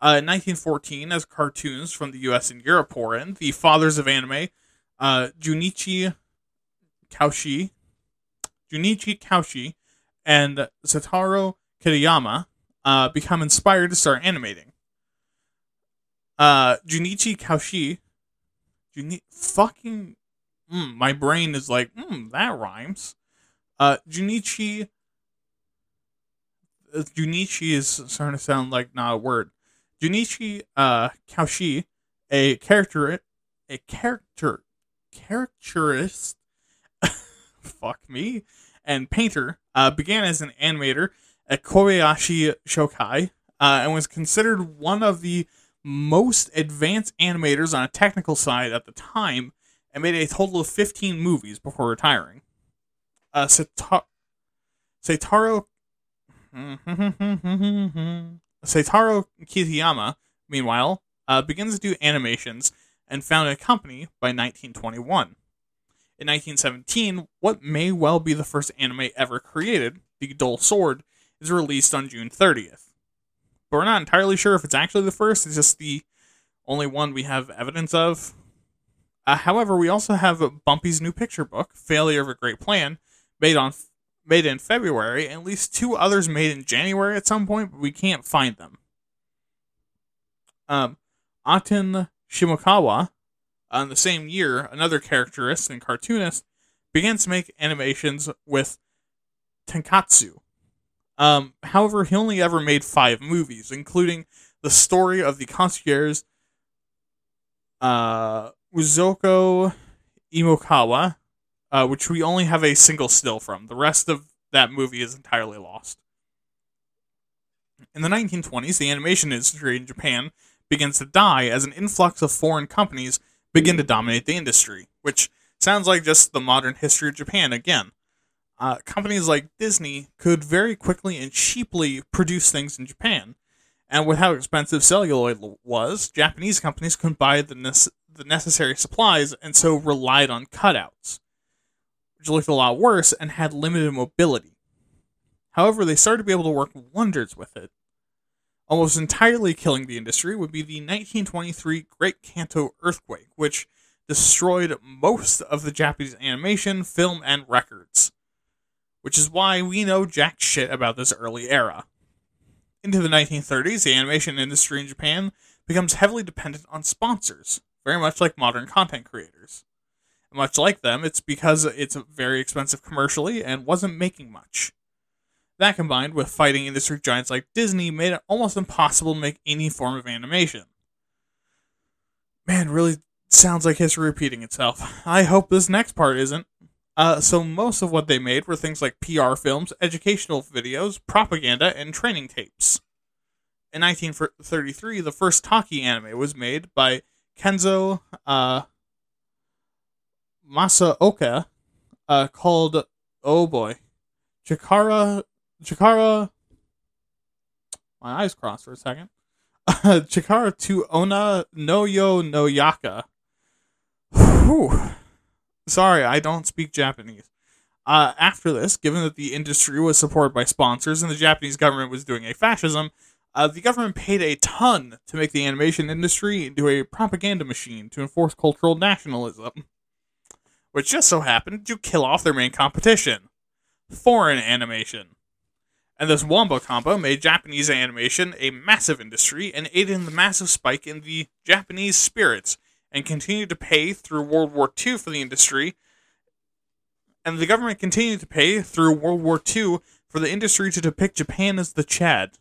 Uh, in 1914, as cartoons from the US and Europe pour in, the fathers of anime, uh, Junichi Kaushi, Junichi Kaushi, and Satoru Kitayama uh, become inspired to start animating. Uh, Junichi Kaushi, Juni- fucking, mm, my brain is like, mm, that rhymes. Uh, Junichi, uh, Junichi is starting to sound like not a word. Junichi uh, Kaushi, a character, a character, characterist fuck me, and painter, uh, began as an animator at Kobayashi Shokai uh, and was considered one of the most advanced animators on a technical side at the time and made a total of 15 movies before retiring. Uh, Seitaro [LAUGHS] Seitaro Kitayama, meanwhile, uh, begins to do animations and founded a company by 1921. In 1917, what may well be the first anime ever created, The Dull Sword, is released on June 30th. But we're not entirely sure if it's actually the first, it's just the only one we have evidence of. Uh, however, we also have Bumpy's new picture book, Failure of a Great Plan, made on made in February, and at least two others made in January at some point, but we can't find them. Um, Aten Shimokawa, uh, in the same year, another characterist and cartoonist began to make animations with Tenkatsu. Um, however, he only ever made five movies, including the story of the concierge uh, Uzoko Imokawa, uh, which we only have a single still from. The rest of that movie is entirely lost. In the 1920s, the animation industry in Japan begins to die as an influx of foreign companies begin to dominate the industry, which sounds like just the modern history of Japan again. Uh, companies like Disney could very quickly and cheaply produce things in Japan, and with how expensive celluloid was, Japanese companies couldn't buy the, ne- the necessary supplies and so relied on cutouts, which looked a lot worse and had limited mobility. However, they started to be able to work wonders with it. Almost entirely killing the industry would be the 1923 Great Kanto earthquake, which destroyed most of the Japanese animation, film, and records. Which is why we know jack shit about this early era. Into the 1930s, the animation industry in Japan becomes heavily dependent on sponsors, very much like modern content creators. Much like them, it's because it's very expensive commercially and wasn't making much. That combined with fighting industry giants like Disney made it almost impossible to make any form of animation. Man, really sounds like history repeating itself. I hope this next part isn't. Uh, so most of what they made were things like PR films, educational videos, propaganda, and training tapes. In 1933, the first talkie anime was made by Kenzo uh, Masaoka, uh, called oh boy, Chikara Chikara. My eyes crossed for a second. [LAUGHS] Chikara to Onna no Yo no Yaka. Whew. Sorry, I don't speak Japanese. Uh, after this, given that the industry was supported by sponsors and the Japanese government was doing a fascism, uh, the government paid a ton to make the animation industry into a propaganda machine to enforce cultural nationalism. Which just so happened to kill off their main competition foreign animation. And this Wombo combo made Japanese animation a massive industry and aided in the massive spike in the Japanese spirits and continued to pay through World War II for the industry. And the government continued to pay through World War II for the industry to depict Japan as the Chad.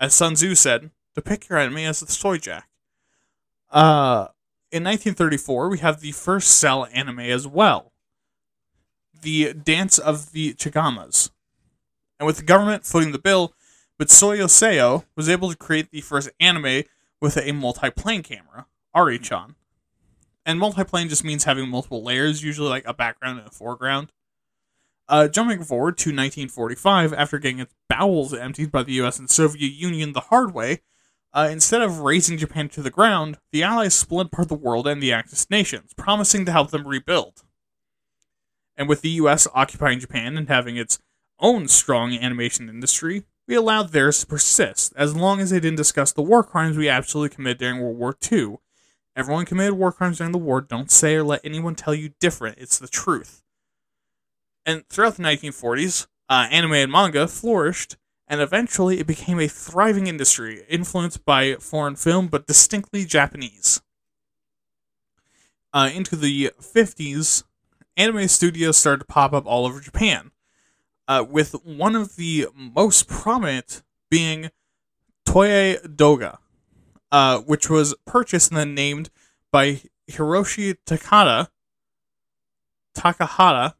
As Sun Tzu said, depict your enemy as the soy jack. Uh, in 1934, we have the first cel anime as well. The Dance of the Chagamas and with the government footing the bill, Mitsuyo Seo was able to create the first anime with a multi-plane camera, Ari-chan. And multi-plane just means having multiple layers, usually like a background and a foreground. Uh, jumping forward to 1945, after getting its bowels emptied by the US and Soviet Union the hard way, uh, instead of razing Japan to the ground, the Allies split apart the world and the Axis nations, promising to help them rebuild. And with the US occupying Japan and having its own strong animation industry, we allowed theirs to persist, as long as they didn't discuss the war crimes we absolutely committed during World War II. Everyone committed war crimes during the war. Don't say or let anyone tell you different. It's the truth. And throughout the 1940s, uh, anime and manga flourished, and eventually it became a thriving industry, influenced by foreign film, but distinctly Japanese. Uh, into the 50s, anime studios started to pop up all over Japan uh, with one of the most prominent being Toei Doga, uh, which was purchased and then named by Hiroshi Takada, Takahata,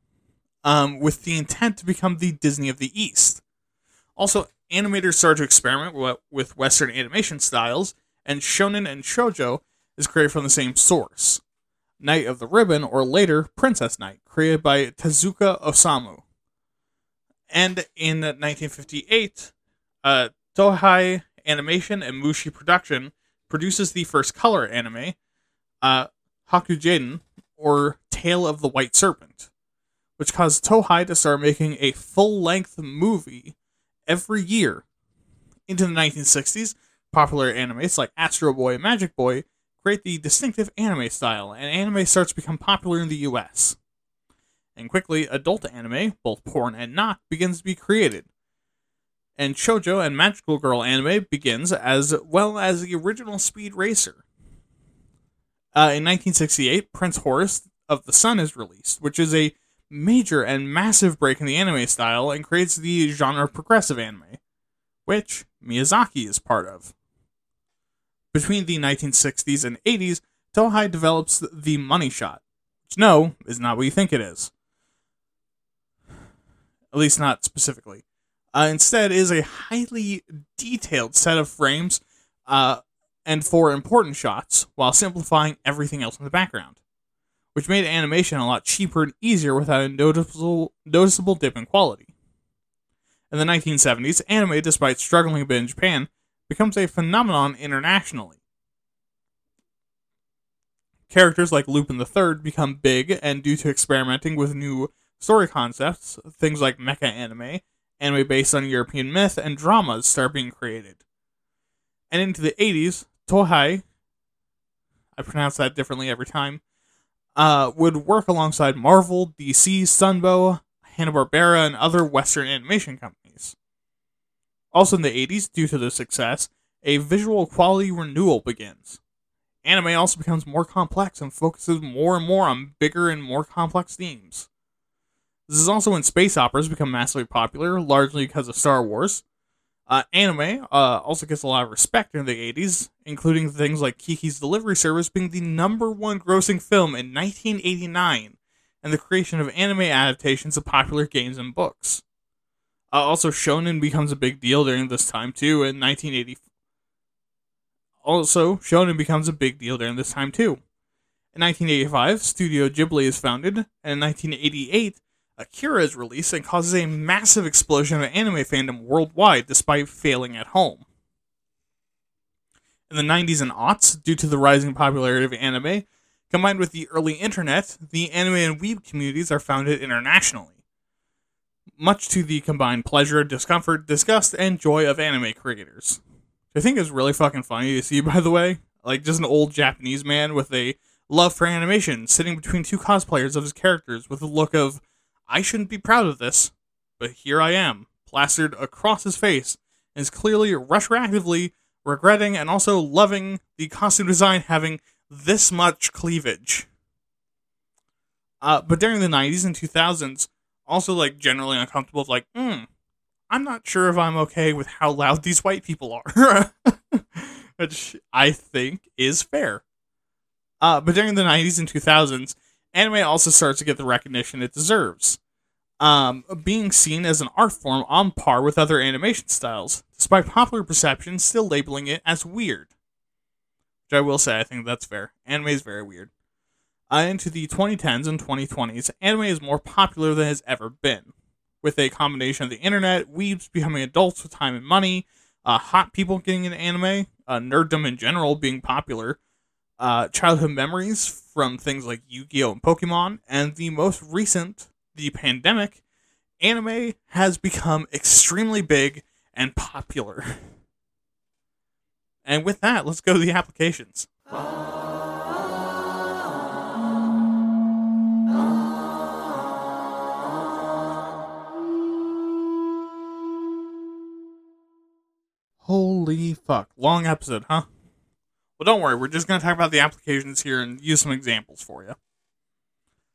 um, with the intent to become the Disney of the East. Also, animators started to experiment with Western animation styles, and shonen and shoujo is created from the same source. Knight of the Ribbon, or later Princess Knight, created by Tezuka Osamu. And in 1958, uh, Toei Animation and Mushi Production produces the first color anime, uh, Hakugen, or Tale of the White Serpent, which caused Toei to start making a full length movie every year. Into the 1960s, popular animes like Astro Boy and Magic Boy create the distinctive anime style, and anime starts to become popular in the US and quickly adult anime, both porn and not, begins to be created. And shoujo and magical girl anime begins as well as the original Speed Racer. Uh, in 1968, Prince Horus of the Sun is released, which is a major and massive break in the anime style and creates the genre progressive anime, which Miyazaki is part of. Between the 1960s and 80s, Toei develops the money shot, which no, is not what you think it is. At least not specifically. Uh, instead, is a highly detailed set of frames uh, and for important shots, while simplifying everything else in the background, which made animation a lot cheaper and easier without a noticeable, noticeable dip in quality. In the 1970s, anime, despite struggling a bit in Japan, becomes a phenomenon internationally. Characters like Lupin III become big, and due to experimenting with new story concepts, things like mecha anime, anime based on European myth, and dramas start being created. And into the 80s, Toei, I pronounce that differently every time, uh, would work alongside Marvel, DC, Sunbow, Hanna-Barbera, and other Western animation companies. Also in the 80s, due to the success, a visual quality renewal begins. Anime also becomes more complex and focuses more and more on bigger and more complex themes. This is also when space operas become massively popular, largely because of Star Wars. Uh, anime uh, also gets a lot of respect in the 80s, including things like Kiki's Delivery Service being the number one grossing film in 1989, and the creation of anime adaptations of popular games and books. Uh, also, shonen becomes a big deal during this time too. In 1980, also shonen becomes a big deal during this time too. In 1985, Studio Ghibli is founded, and in 1988, Akira is released and causes a massive explosion of anime fandom worldwide despite failing at home. In the 90s and aughts, due to the rising popularity of anime, combined with the early internet, the anime and weeb communities are founded internationally. Much to the combined pleasure, discomfort, disgust, and joy of anime creators. Which I think is really fucking funny to see, [LAUGHS] by the way. Like, just an old Japanese man with a love for animation sitting between two cosplayers of his characters with a look of, I shouldn't be proud of this, but here I am, plastered across his face, and is clearly retroactively regretting and also loving the costume design having this much cleavage. Uh, but during the 90s and 2000s, also like generally uncomfortable, like, hmm, I'm not sure if I'm okay with how loud these white people are. [LAUGHS] Which I think is fair. Uh, but during the 90s and 2000s, anime also starts to get the recognition it deserves um, being seen as an art form on par with other animation styles, despite popular perception still labeling it as weird. Which I will say, I think that's fair. Anime is very weird. Uh, into the 2010s and 2020s, anime is more popular than it has ever been, with a combination of the internet, weebs becoming adults with time and money, uh, hot people getting into anime, uh, nerddom in general being popular, uh, childhood memories from things like Yu Gi Oh! and Pokemon, and the most recent the pandemic, anime has become extremely big and popular. And with that, let's go to the applications. Holy fuck. Long episode, huh? Well, don't worry. We're just going to talk about the applications here and use some examples for you.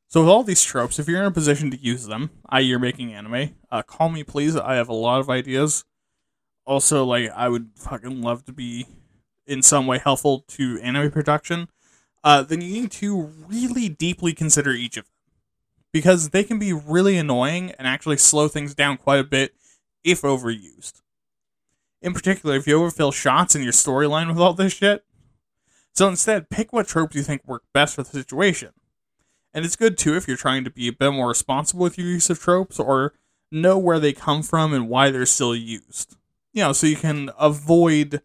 So with all these tropes, if you're in a position to use them, i.e., you're making anime, uh, call me please. I have a lot of ideas. Also, like I would fucking love to be in some way helpful to anime production. Uh, then you need to really deeply consider each of them because they can be really annoying and actually slow things down quite a bit if overused. In particular, if you overfill shots in your storyline with all this shit. So instead, pick what tropes you think work best for the situation and it's good too if you're trying to be a bit more responsible with your use of tropes or know where they come from and why they're still used. You know, so you can avoid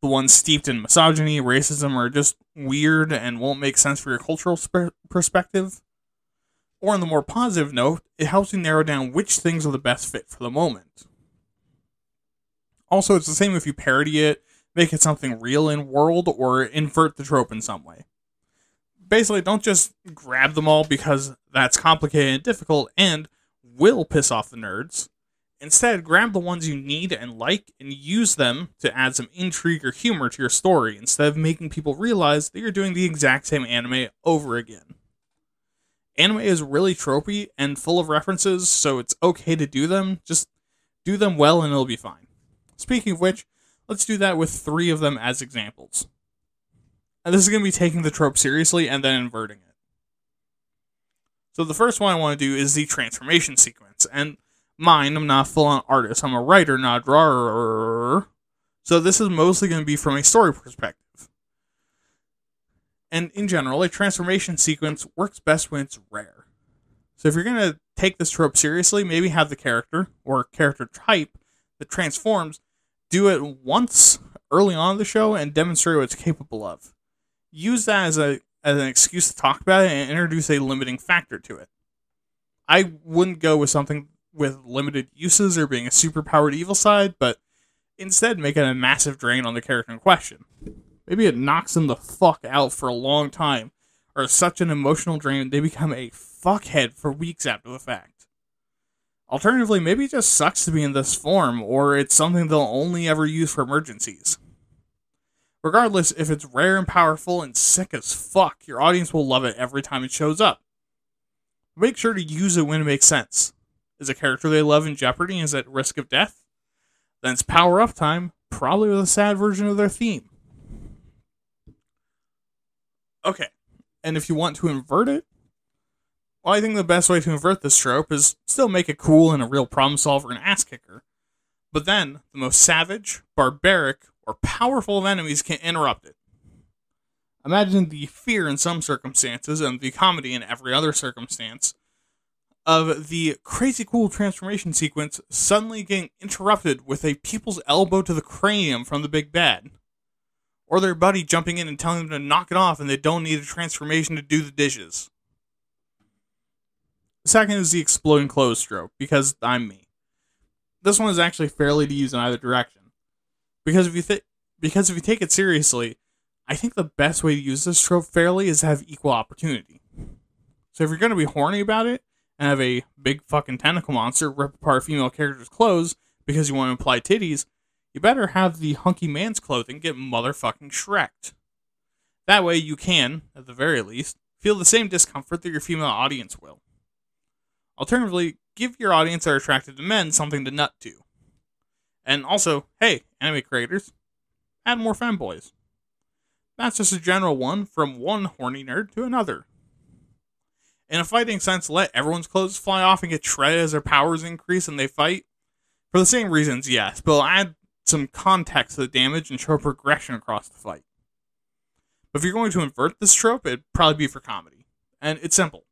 the ones steeped in misogyny, racism, or just weird and won't make sense for your cultural sp- perspective. Or on the more positive note, it helps you narrow down which things are the best fit for the moment. Also, it's the same if you parody it, make it something real in world, or invert the trope in some way basically don't just grab them all because that's complicated and difficult and will piss off the nerds. Instead, grab the ones you need and like and use them to add some intrigue or humor to your story instead of making people realize that you're doing the exact same anime over again. Anime is really tropey and full of references, so it's okay to do them. Just do them well and it'll be fine. Speaking of which, let's do that with three of them as examples. And this is going to be taking the trope seriously and then inverting it. So the first one I want to do is the transformation sequence. And mine, I'm not full on artist. I'm a writer, not a drawer. So this is mostly going to be from a story perspective. And in general, a transformation sequence works best when it's rare. So if you're going to take this trope seriously, maybe have the character or character type that transforms do it once early on in the show and demonstrate what it's capable of. Use that as a as an excuse to talk about it and introduce a limiting factor to it. I wouldn't go with something with limited uses or being a superpowered evil side, but instead make it a massive drain on the character in question. Maybe it knocks them the fuck out for a long time, or such an emotional drain they become a fuckhead for weeks after the fact. Alternatively, maybe it just sucks to be in this form, or it's something they'll only ever use for emergencies. Regardless, if it's rare and powerful and sick as fuck, your audience will love it every time it shows up. Make sure to use it when it makes sense. Is a character they love in jeopardy is at risk of death? Then it's power up time, probably with a sad version of their theme. Okay, and if you want to invert it, well, I think the best way to invert this trope is still make it cool and a real problem solver and ass kicker. But then, the most savage, barbaric, or powerful of enemies can interrupt it. Imagine the fear in some circumstances and the comedy in every other circumstance of the crazy cool transformation sequence suddenly getting interrupted with a people's elbow to the cranium from the big bad. Or their buddy jumping in and telling them to knock it off and they don't need a transformation to do the dishes. Second is the exploding clothes trope, because I'm me. This one is actually fairly to use in either direction. Because if you think because if you take it seriously, I think the best way to use this trope fairly is to have equal opportunity. So if you're gonna be horny about it and have a big fucking tentacle monster rip apart a female characters' clothes because you want to imply titties, you better have the hunky man's clothing get motherfucking shreked. That way you can, at the very least, feel the same discomfort that your female audience will. Alternatively, give your audience that are attracted to men something to nut to. And also, hey, anime creators, add more fanboys. That's just a general one from one horny nerd to another. In a fighting sense, let everyone's clothes fly off and get shredded as their powers increase and they fight. For the same reasons, yes, but add some context to the damage and show progression across the fight. But if you're going to invert this trope, it'd probably be for comedy. And it's simple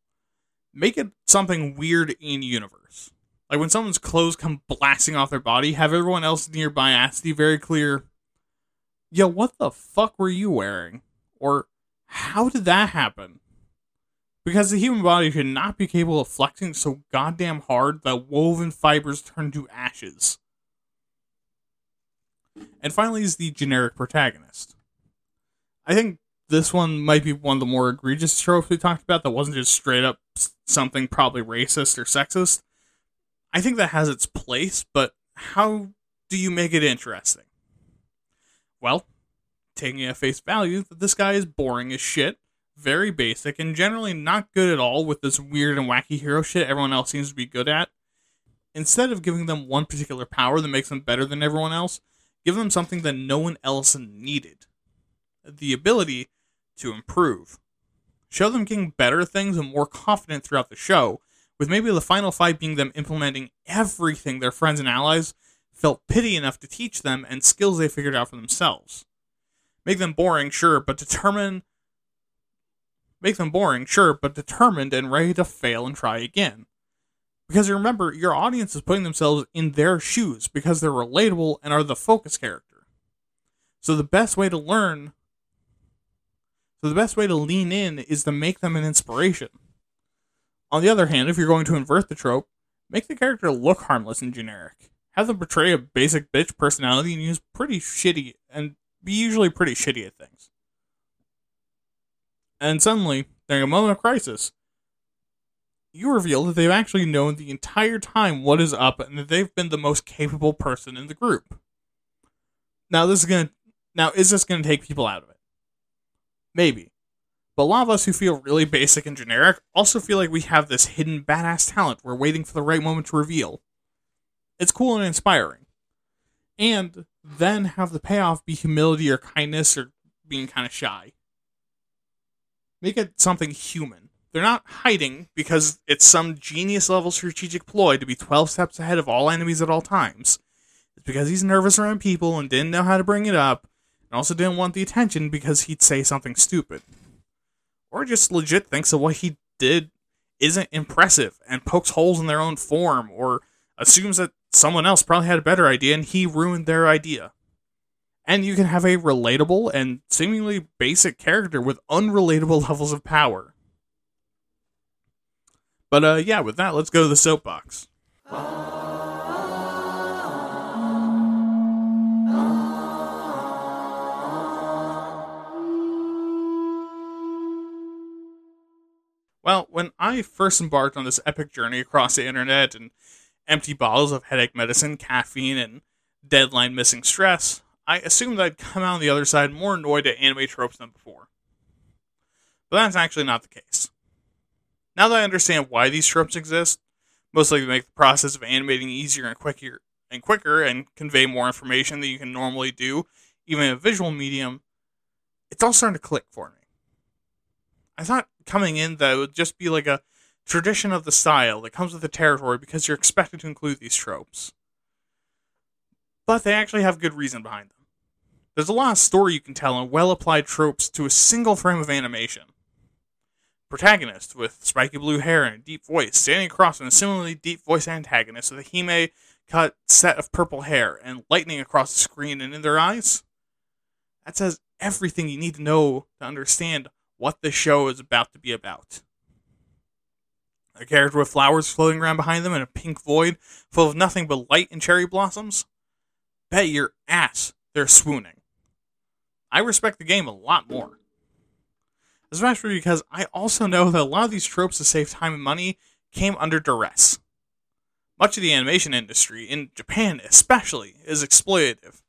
make it something weird in universe. Like when someone's clothes come blasting off their body, have everyone else nearby ask the very clear, Yo, what the fuck were you wearing? Or how did that happen? Because the human body should not be capable of flexing so goddamn hard that woven fibers turn to ashes. And finally is the generic protagonist. I think this one might be one of the more egregious tropes we talked about that wasn't just straight up something probably racist or sexist. I think that has its place, but how do you make it interesting? Well, taking at face value that this guy is boring as shit, very basic, and generally not good at all with this weird and wacky hero shit everyone else seems to be good at. Instead of giving them one particular power that makes them better than everyone else, give them something that no one else needed the ability to improve. Show them getting better things and more confident throughout the show, with maybe the final fight being them implementing everything their friends and allies felt pity enough to teach them and skills they figured out for themselves. Make them boring, sure, but determined. Make them boring, sure, but determined and ready to fail and try again. Because remember, your audience is putting themselves in their shoes because they're relatable and are the focus character. So the best way to learn so the best way to lean in is to make them an inspiration. On the other hand, if you're going to invert the trope, make the character look harmless and generic. Have them portray a basic bitch personality and use pretty shitty and be usually pretty shitty at things. And suddenly, during a moment of crisis, you reveal that they've actually known the entire time what is up and that they've been the most capable person in the group. Now this is gonna now is this gonna take people out of it? Maybe. But a lot of us who feel really basic and generic also feel like we have this hidden badass talent we're waiting for the right moment to reveal. It's cool and inspiring. And then have the payoff be humility or kindness or being kind of shy. Make it something human. They're not hiding because it's some genius level strategic ploy to be 12 steps ahead of all enemies at all times. It's because he's nervous around people and didn't know how to bring it up, and also didn't want the attention because he'd say something stupid. Or just legit thinks that what he did isn't impressive and pokes holes in their own form, or assumes that someone else probably had a better idea and he ruined their idea. And you can have a relatable and seemingly basic character with unrelatable [LAUGHS] levels of power. But uh, yeah, with that, let's go to the soapbox. Well, when I first embarked on this epic journey across the internet and empty bottles of headache medicine, caffeine, and deadline missing stress, I assumed I'd come out on the other side more annoyed at anime tropes than before. But that's actually not the case. Now that I understand why these tropes exist, mostly to make the process of animating easier and quicker and quicker and convey more information than you can normally do, even in a visual medium, it's all starting to click for me. I thought coming in that would just be like a tradition of the style that comes with the territory because you're expected to include these tropes. But they actually have good reason behind them. There's a lot of story you can tell in well applied tropes to a single frame of animation. Protagonist with spiky blue hair and a deep voice standing across from a similarly deep voice antagonist with a Hime cut set of purple hair and lightning across the screen and in their eyes. That says everything you need to know to understand what the show is about to be about. A character with flowers floating around behind them in a pink void full of nothing but light and cherry blossoms? Bet your ass they're swooning. I respect the game a lot more. Especially because I also know that a lot of these tropes to save time and money came under duress. Much of the animation industry, in Japan especially, is exploitative.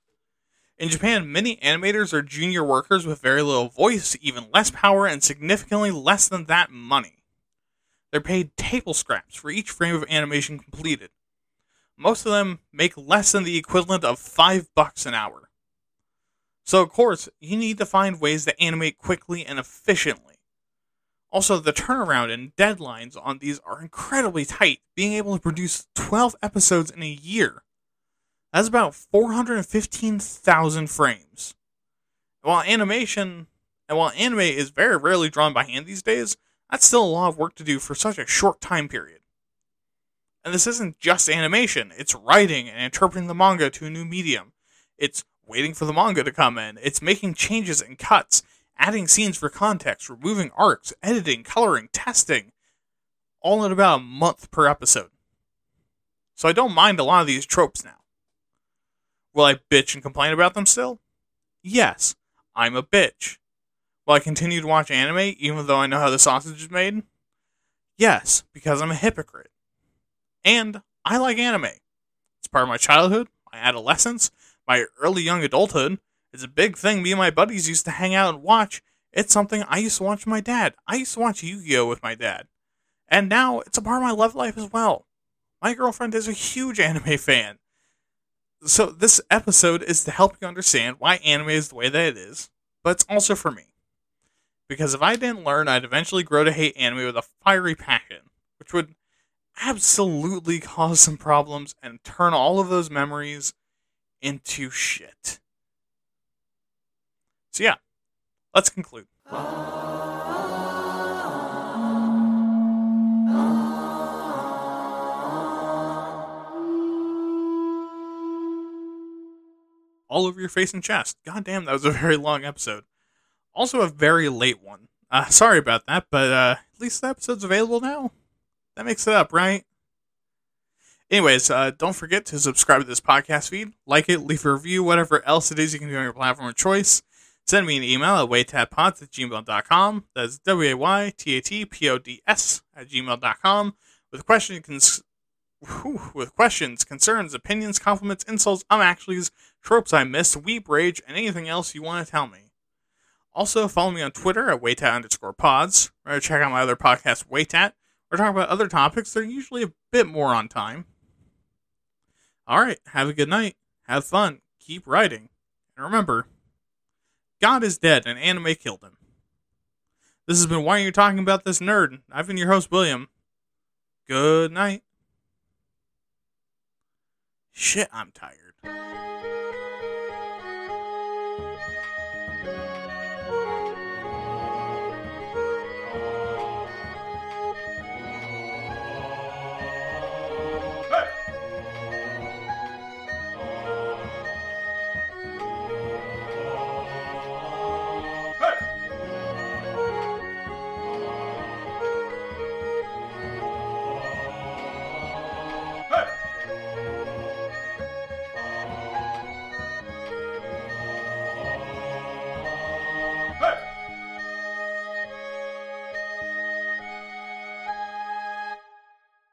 In Japan, many animators are junior workers with very little voice, even less power, and significantly less than that money. They're paid table scraps for each frame of animation completed. Most of them make less than the equivalent of five bucks an hour. So, of course, you need to find ways to animate quickly and efficiently. Also, the turnaround and deadlines on these are incredibly tight, being able to produce 12 episodes in a year. That's about 415,000 frames. While animation, and while anime is very rarely drawn by hand these days, that's still a lot of work to do for such a short time period. And this isn't just animation, it's writing and interpreting the manga to a new medium. It's waiting for the manga to come in. It's making changes and cuts, adding scenes for context, removing arcs, editing, coloring, testing, all in about a month per episode. So I don't mind a lot of these tropes now. Will I bitch and complain about them still? Yes, I'm a bitch. Will I continue to watch anime even though I know how the sausage is made? Yes, because I'm a hypocrite. And I like anime. It's part of my childhood, my adolescence, my early young adulthood. It's a big thing me and my buddies used to hang out and watch. It's something I used to watch with my dad. I used to watch Yu Gi Oh! with my dad. And now it's a part of my love life as well. My girlfriend is a huge anime fan. So this episode is to help you understand why anime is the way that it is, but it's also for me. Because if I didn't learn, I'd eventually grow to hate anime with a fiery passion, which would absolutely cause some problems and turn all of those memories into shit. So, yeah, let's conclude. [GASPS] Oh. All over your face and chest. God damn, that was a [LAUGHS] very long episode. Also, a very late one. Uh, sorry about that, but uh, at least the episode's available now. That makes it up, right? Anyways, uh, don't forget to subscribe to this podcast feed, like it, leave a review, whatever else it is you can do on your platform of choice. Send me an email at waytatpods at gmail.com. That's W A Y T A T P O D S at gmail.com with questions, with questions, concerns, opinions, compliments, insults, I'm actuallys, tropes I missed, weep, rage, and anything else you want to tell me. Also, follow me on Twitter at waytat underscore pods, or check out my other podcast, Waytat, or talk about other topics. They're usually a bit more on time. All right, have a good night. Have fun. Keep writing. And remember, God is dead and anime killed him. This has been Why Are You Talking About This Nerd? I've been your host, William. Good night. Shit, I'm tired.